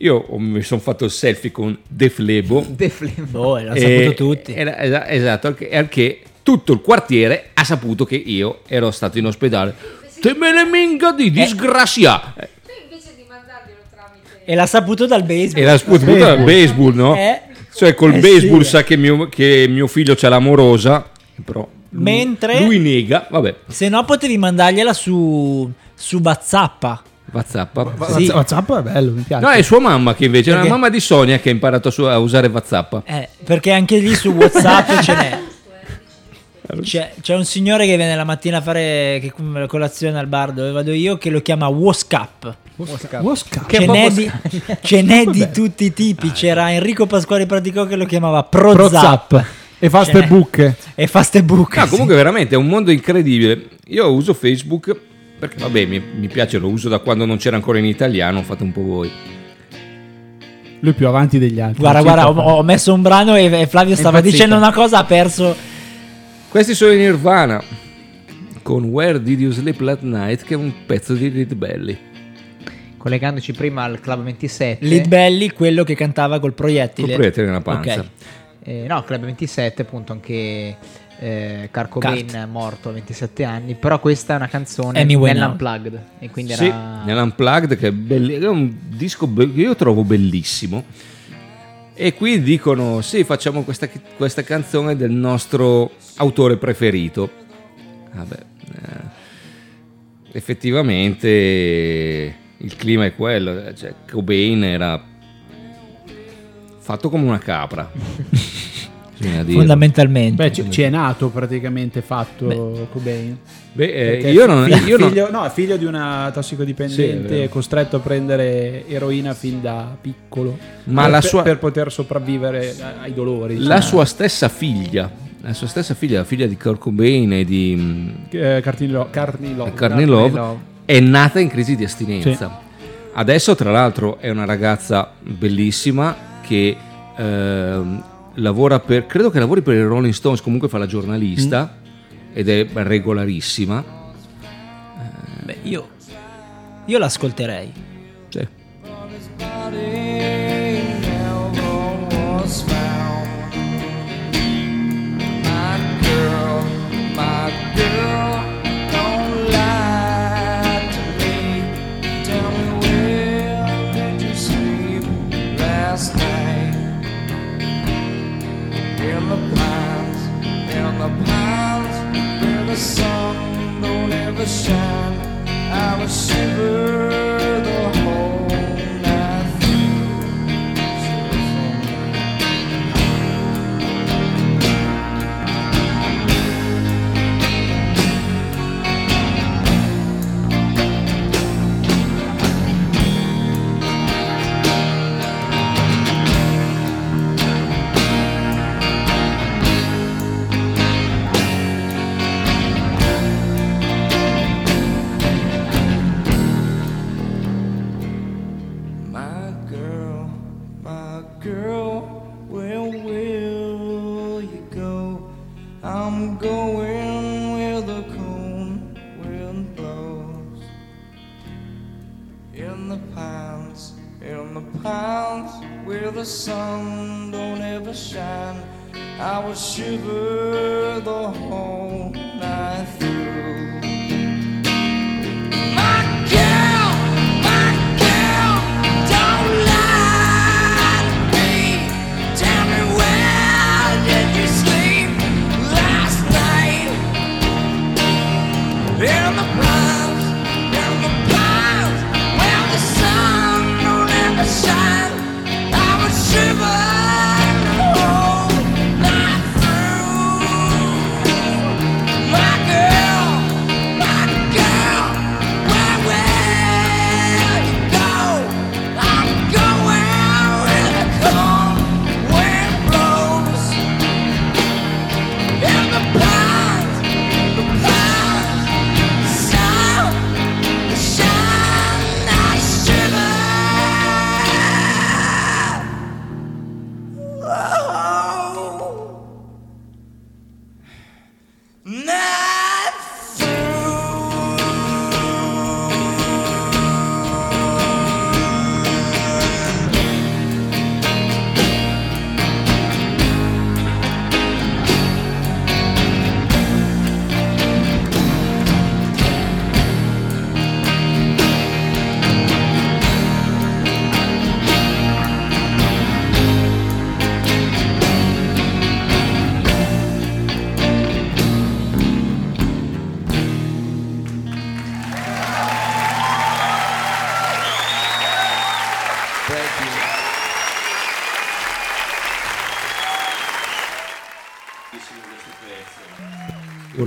Io mi sono fatto il selfie con Def Lebo De Flem- Boh, l'hanno saputo tutti. era- esa- esatto, al che- al che tutto il quartiere ha saputo che io ero stato in ospedale. Te me ne minga di disgrazia! Eh, E l'ha saputo dal baseball. E la sputa dal baseball, no? Eh. Cioè col Eh baseball sì. sa che mio, che mio figlio c'ha l'amorosa, però lui- Mentre- lui nega, vabbè, Se no potevi mandargliela su, su Bazzappa. WhatsApp. Sì. WhatsApp è bello, mi piace. No, è sua mamma che invece, è la Perché? mamma di Sonia che ha imparato a, su- a usare WhatsApp. Eh, perché anche lì su WhatsApp ce n'è. C'è, c'è un signore che viene la mattina a fare che- la colazione al bar dove vado io che lo chiama WhatsApp. WhatsApp. Che *laughs* Ce n'è di, ce n'è di tutti i tipi. C'era Enrico Pasquale Praticò che lo chiamava Prozap. Prozap. E fa Ce ste n'è. buche. E Facebook. No, sì. comunque veramente è un mondo incredibile. Io uso Facebook perché vabbè, mi, mi piace, lo uso da quando non c'era ancora in italiano, fate un po' voi. Lui più avanti degli altri. Guarda, guarda, ho, ho messo un brano e, e Flavio stava dicendo una cosa, ha perso. Questi sono i Nirvana con Where Did You Sleep Last Night che è un pezzo di Lead Belly. Collegandoci prima al Club 27. Lead Belly, quello che cantava col proiettile. Col proiettile nella panza. Ok. Eh, no, Club 27, appunto, anche eh, Kurt Cobain Kurt. morto a 27 anni, però questa è una canzone nell'Unplugged e quindi Sì, era nell'Unplugged che è, belli- è un disco be- che io trovo bellissimo. E qui dicono: Sì, facciamo questa, questa canzone del nostro autore preferito. Vabbè, eh, effettivamente il clima è quello. Cioè, Cobain era fatto come una capra. *laughs* Fondamentalmente. Beh, ci, ci è nato praticamente fatto Cobain. Beh, eh, io non. fi- io non- figlio, no, è figlio di una Sì, tossicodipendente vero. costretto a prendere eroina fin da piccolo Ma per, sua- per poter sopravvivere ai dolori. la Cioè, sua stessa figlia, la sua stessa figlia, la figlia di Kurt Cobain e di. mm, eh. Courtney Love, è nata in crisi di astinenza. Adesso, tra l'altro, è una ragazza bellissima che ehm, lavora per, credo che lavori per i Rolling Stones, comunque fa la giornalista ed è regolarissima. Beh, io, io l'ascolterei. Sì. I was shivering. The sun don't ever shine. I will shiver the whole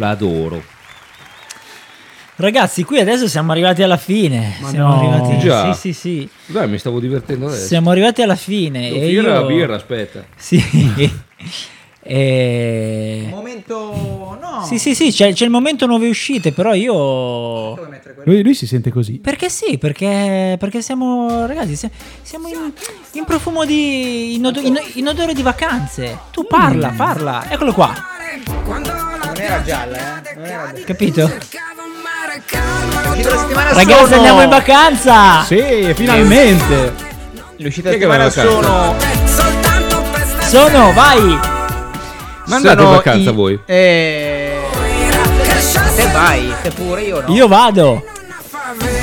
adoro. Ragazzi, qui adesso siamo arrivati alla fine. Ma siamo no. arrivati. Già. Sì, sì, sì. Dai, mi stavo divertendo adesso. Siamo arrivati alla fine. Devo e finire io... la birra, aspetta. Sì. *laughs* e... momento no. Sì, sì, sì, c'è, c'è il momento nuove uscite, però io... Lui, lui si sente così. Perché sì, perché, perché siamo, ragazzi, siamo in, in profumo di... In, odo- in- in odore di vacanze. Tu parla, parla. Eccolo qua, Non era gialla, eh? Non era capito? L'uscita della settimana Ragazzi, sono... andiamo in vacanza! Sì, finalmente. L'uscita della settimana sono... Sono, vai! Ma andate in vacanza i- voi? Eh, te vai, te pure, io no. Io vado.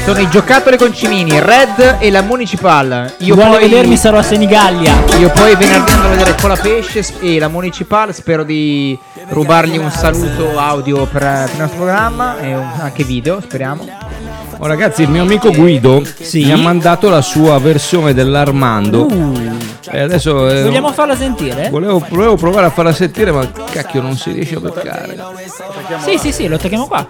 Sono i giocattoli con cimini, Red e la Municipal. Io vuole poi, vedermi sarò a Senigallia. io poi venerdì andrò a vedere Colapesce e la Municipal. Spero di rubargli un saluto audio per, per il nostro programma e un- anche video, speriamo. Oh, ragazzi, il mio amico Guido Sì? mi ha mandato la sua versione dell'Armando. E adesso eh, Vogliamo farla sentire? volevo, volevo provare a farla sentire, ma cacchio, non si riesce a beccare. Sì, sì, sì, lo attacchiamo qua.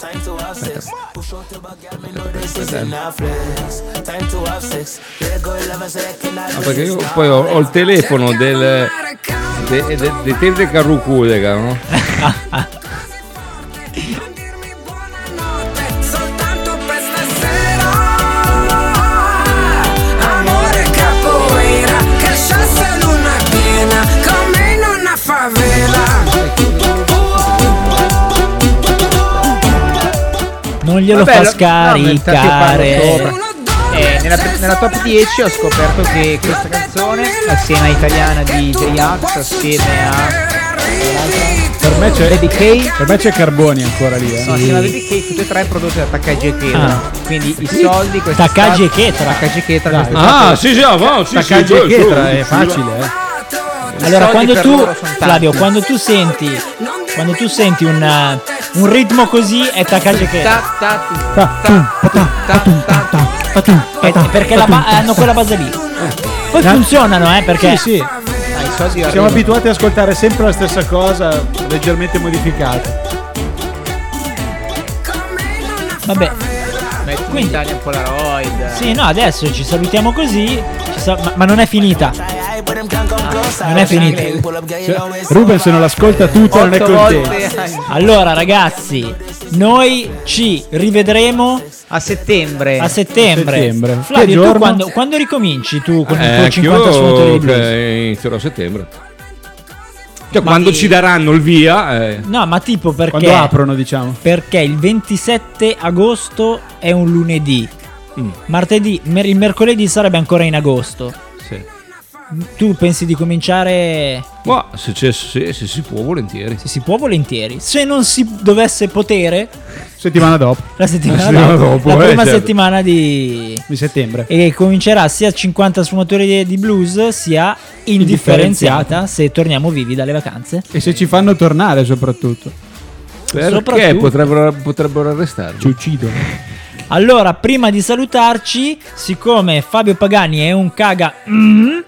Ah, perché io poi ho, ho il telefono del. de- de- di Telde Carrucudega, no? *laughs* Non glielo Vabbè, fa lo- no, scaricare. sopra. Eh, nella, nella top 10 ho scoperto che questa canzone, assieme a italiana di J-Ax, assieme a Per me c'è, per me c'è Carboni ancora lì. eh. no, a Baby K, tutte e tre prodotte da Takagi e Ketra. Ah. Quindi i soldi Takagi e Ketra. Takagi e Ketra Ah, sì, sì, ah, va, sì, sì, Takagi e giù, è facile, eh. Allora, quando tu. Flavio, quando tu senti, quando tu senti un, uh, un ritmo così è Takagi che perché la ba- hanno quella base lì. Poi funzionano, eh, perché Sì, sì. Ah, i soldi Siamo abituati ad ascoltare sempre la stessa cosa, leggermente modificata. vabbè. Metti Quindi- Italian Polaroid. Sì, no, adesso ci salutiamo così, ci sa- ma, ma non è finita. Non è finita. Cioè, Ruben se non l'ascolta tutta non è contento. volte Allora, ragazzi, noi ci rivedremo a settembre. a settembre. A settembre. Flavio, tu quando, quando ricominci tu con Eh, i tuoi 50 anch'io suonatori di blues? che inizierò a settembre. Cioè, Ma quando i- ci daranno il via, eh, No, ma tipo perché Quando aprono, diciamo. Perché il 27 agosto è un lunedì. Mm. Martedì, mer- il mercoledì sarebbe ancora in agosto. Tu pensi di cominciare Ma se, c'è- se- se si può, volentieri. se si può volentieri. Se non si dovesse potere Settimana dopo, *laughs* la settimana, La settimana dopo, dopo, la eh, prima certo. settimana di di settembre. e comincerà sia 50 suonatori di- di blues sia indifferenziata Indifferenziata. se torniamo vivi dalle vacanze. E se ci fanno tornare soprattutto. Perché Soprattutto- potrebbero, potrebbero arrestarci? Ci uccidono. Allora, prima di salutarci, siccome Fabio Pagani è un caga mm,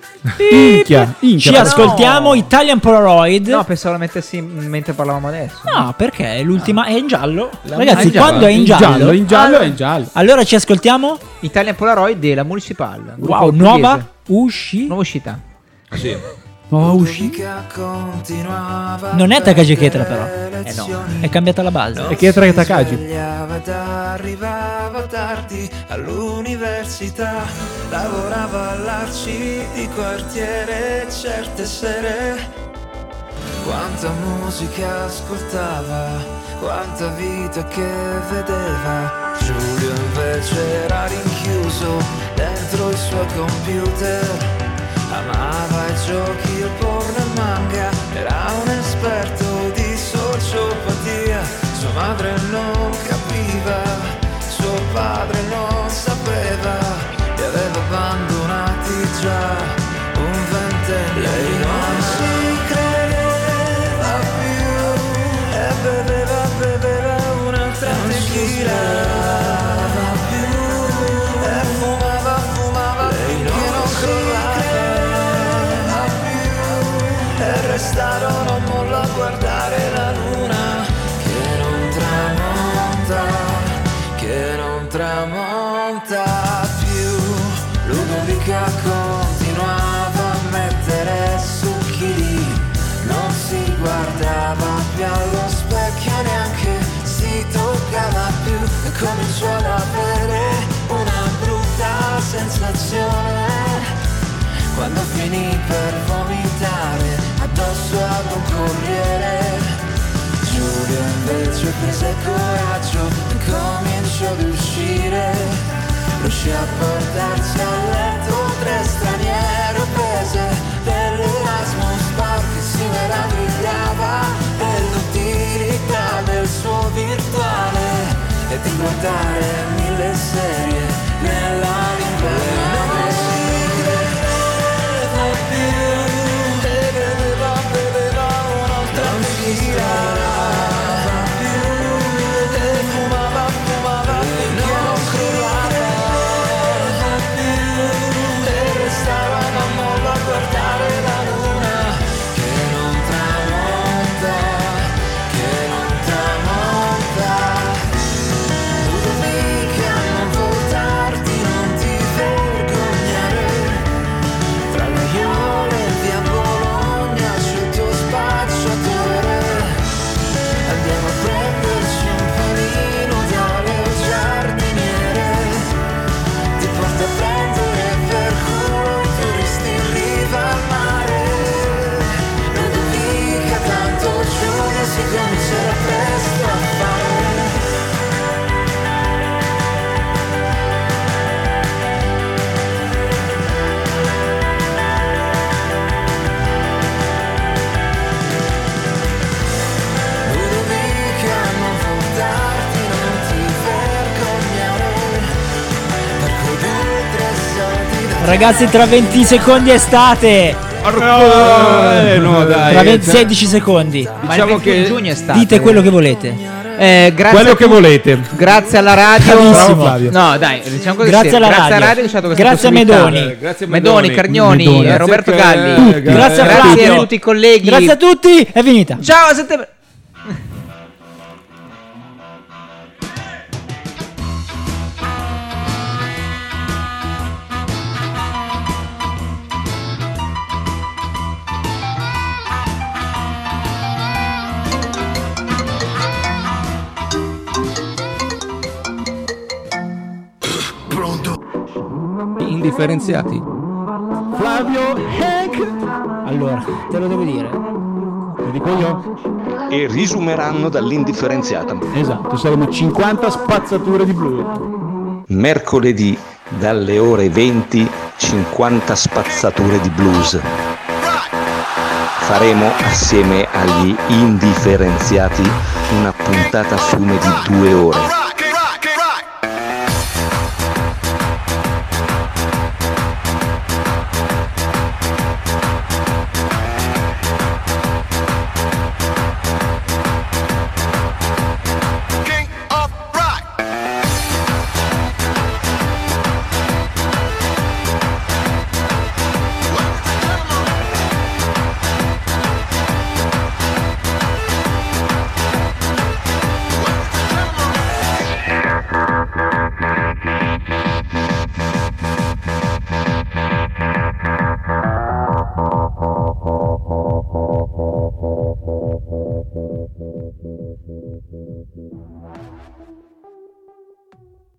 Minchia, ci però- ascoltiamo Italian Polaroid. No, pensavo la mettessi mentre parlavamo adesso. No, perché è l'ultima è in giallo. La- Ragazzi, in giallo, quando è in giallo, in giallo è in giallo. allora ci ascoltiamo. Italian Polaroid della Municipal. Wow, nuova usci. Nuova uscita. Sì. Oh, usci. Non è Takagi Ketra però. Eh no, è cambiata la base. E che tra Takagi? Svegliava ed arrivava tardi all'università, lavorava all'arci di quartiere certe sere. Quanta musica ascoltava, quanta vita che vedeva. Giulio invece era rinchiuso dentro il suo computer. Amava i giochi, il porno e manga, era un esperto di sociopatia. Sua madre non capiva, suo padre non per vomitare addosso ad un corriere. Giulia invece prese coraggio e cominciò ad uscire. Riuscì a portarsi a letto tre straniere prese dell'Erasmus Park che si meravigliava dell'utilità del suo virtuale. E di guardare Ragazzi, tra 20 secondi estate. Eh, no, dai. Tra 20 cioè, 16 secondi. Diciamo il 21 che- giugno è stato. Dite quello che volete. Eh, grazie Quello che tutti. volete. Grazie alla radio. Bravissimo. Bravo Flavio. No, dai, diciamo così. Grazie alla grazie radio. alla radio Grazie a. Medoni. Grazie a Medoni, Medoni. Cargnoni, Medoni. eh, Roberto Grazie Galli. eh, Grazie a Grazie Flavio. a tutti i colleghi. Grazie a tutti, è finita. Ciao, a settembre. Indifferenziati. Flavio Hank. Allora, te lo devo dire. Lo dico io? E risumeranno dall'indifferenziata. Esatto, saremo 50 spazzature di blu. Mercoledì dalle ore 20 50 spazzature di blues. Faremo assieme agli indifferenziati una puntata a fiume di due ore.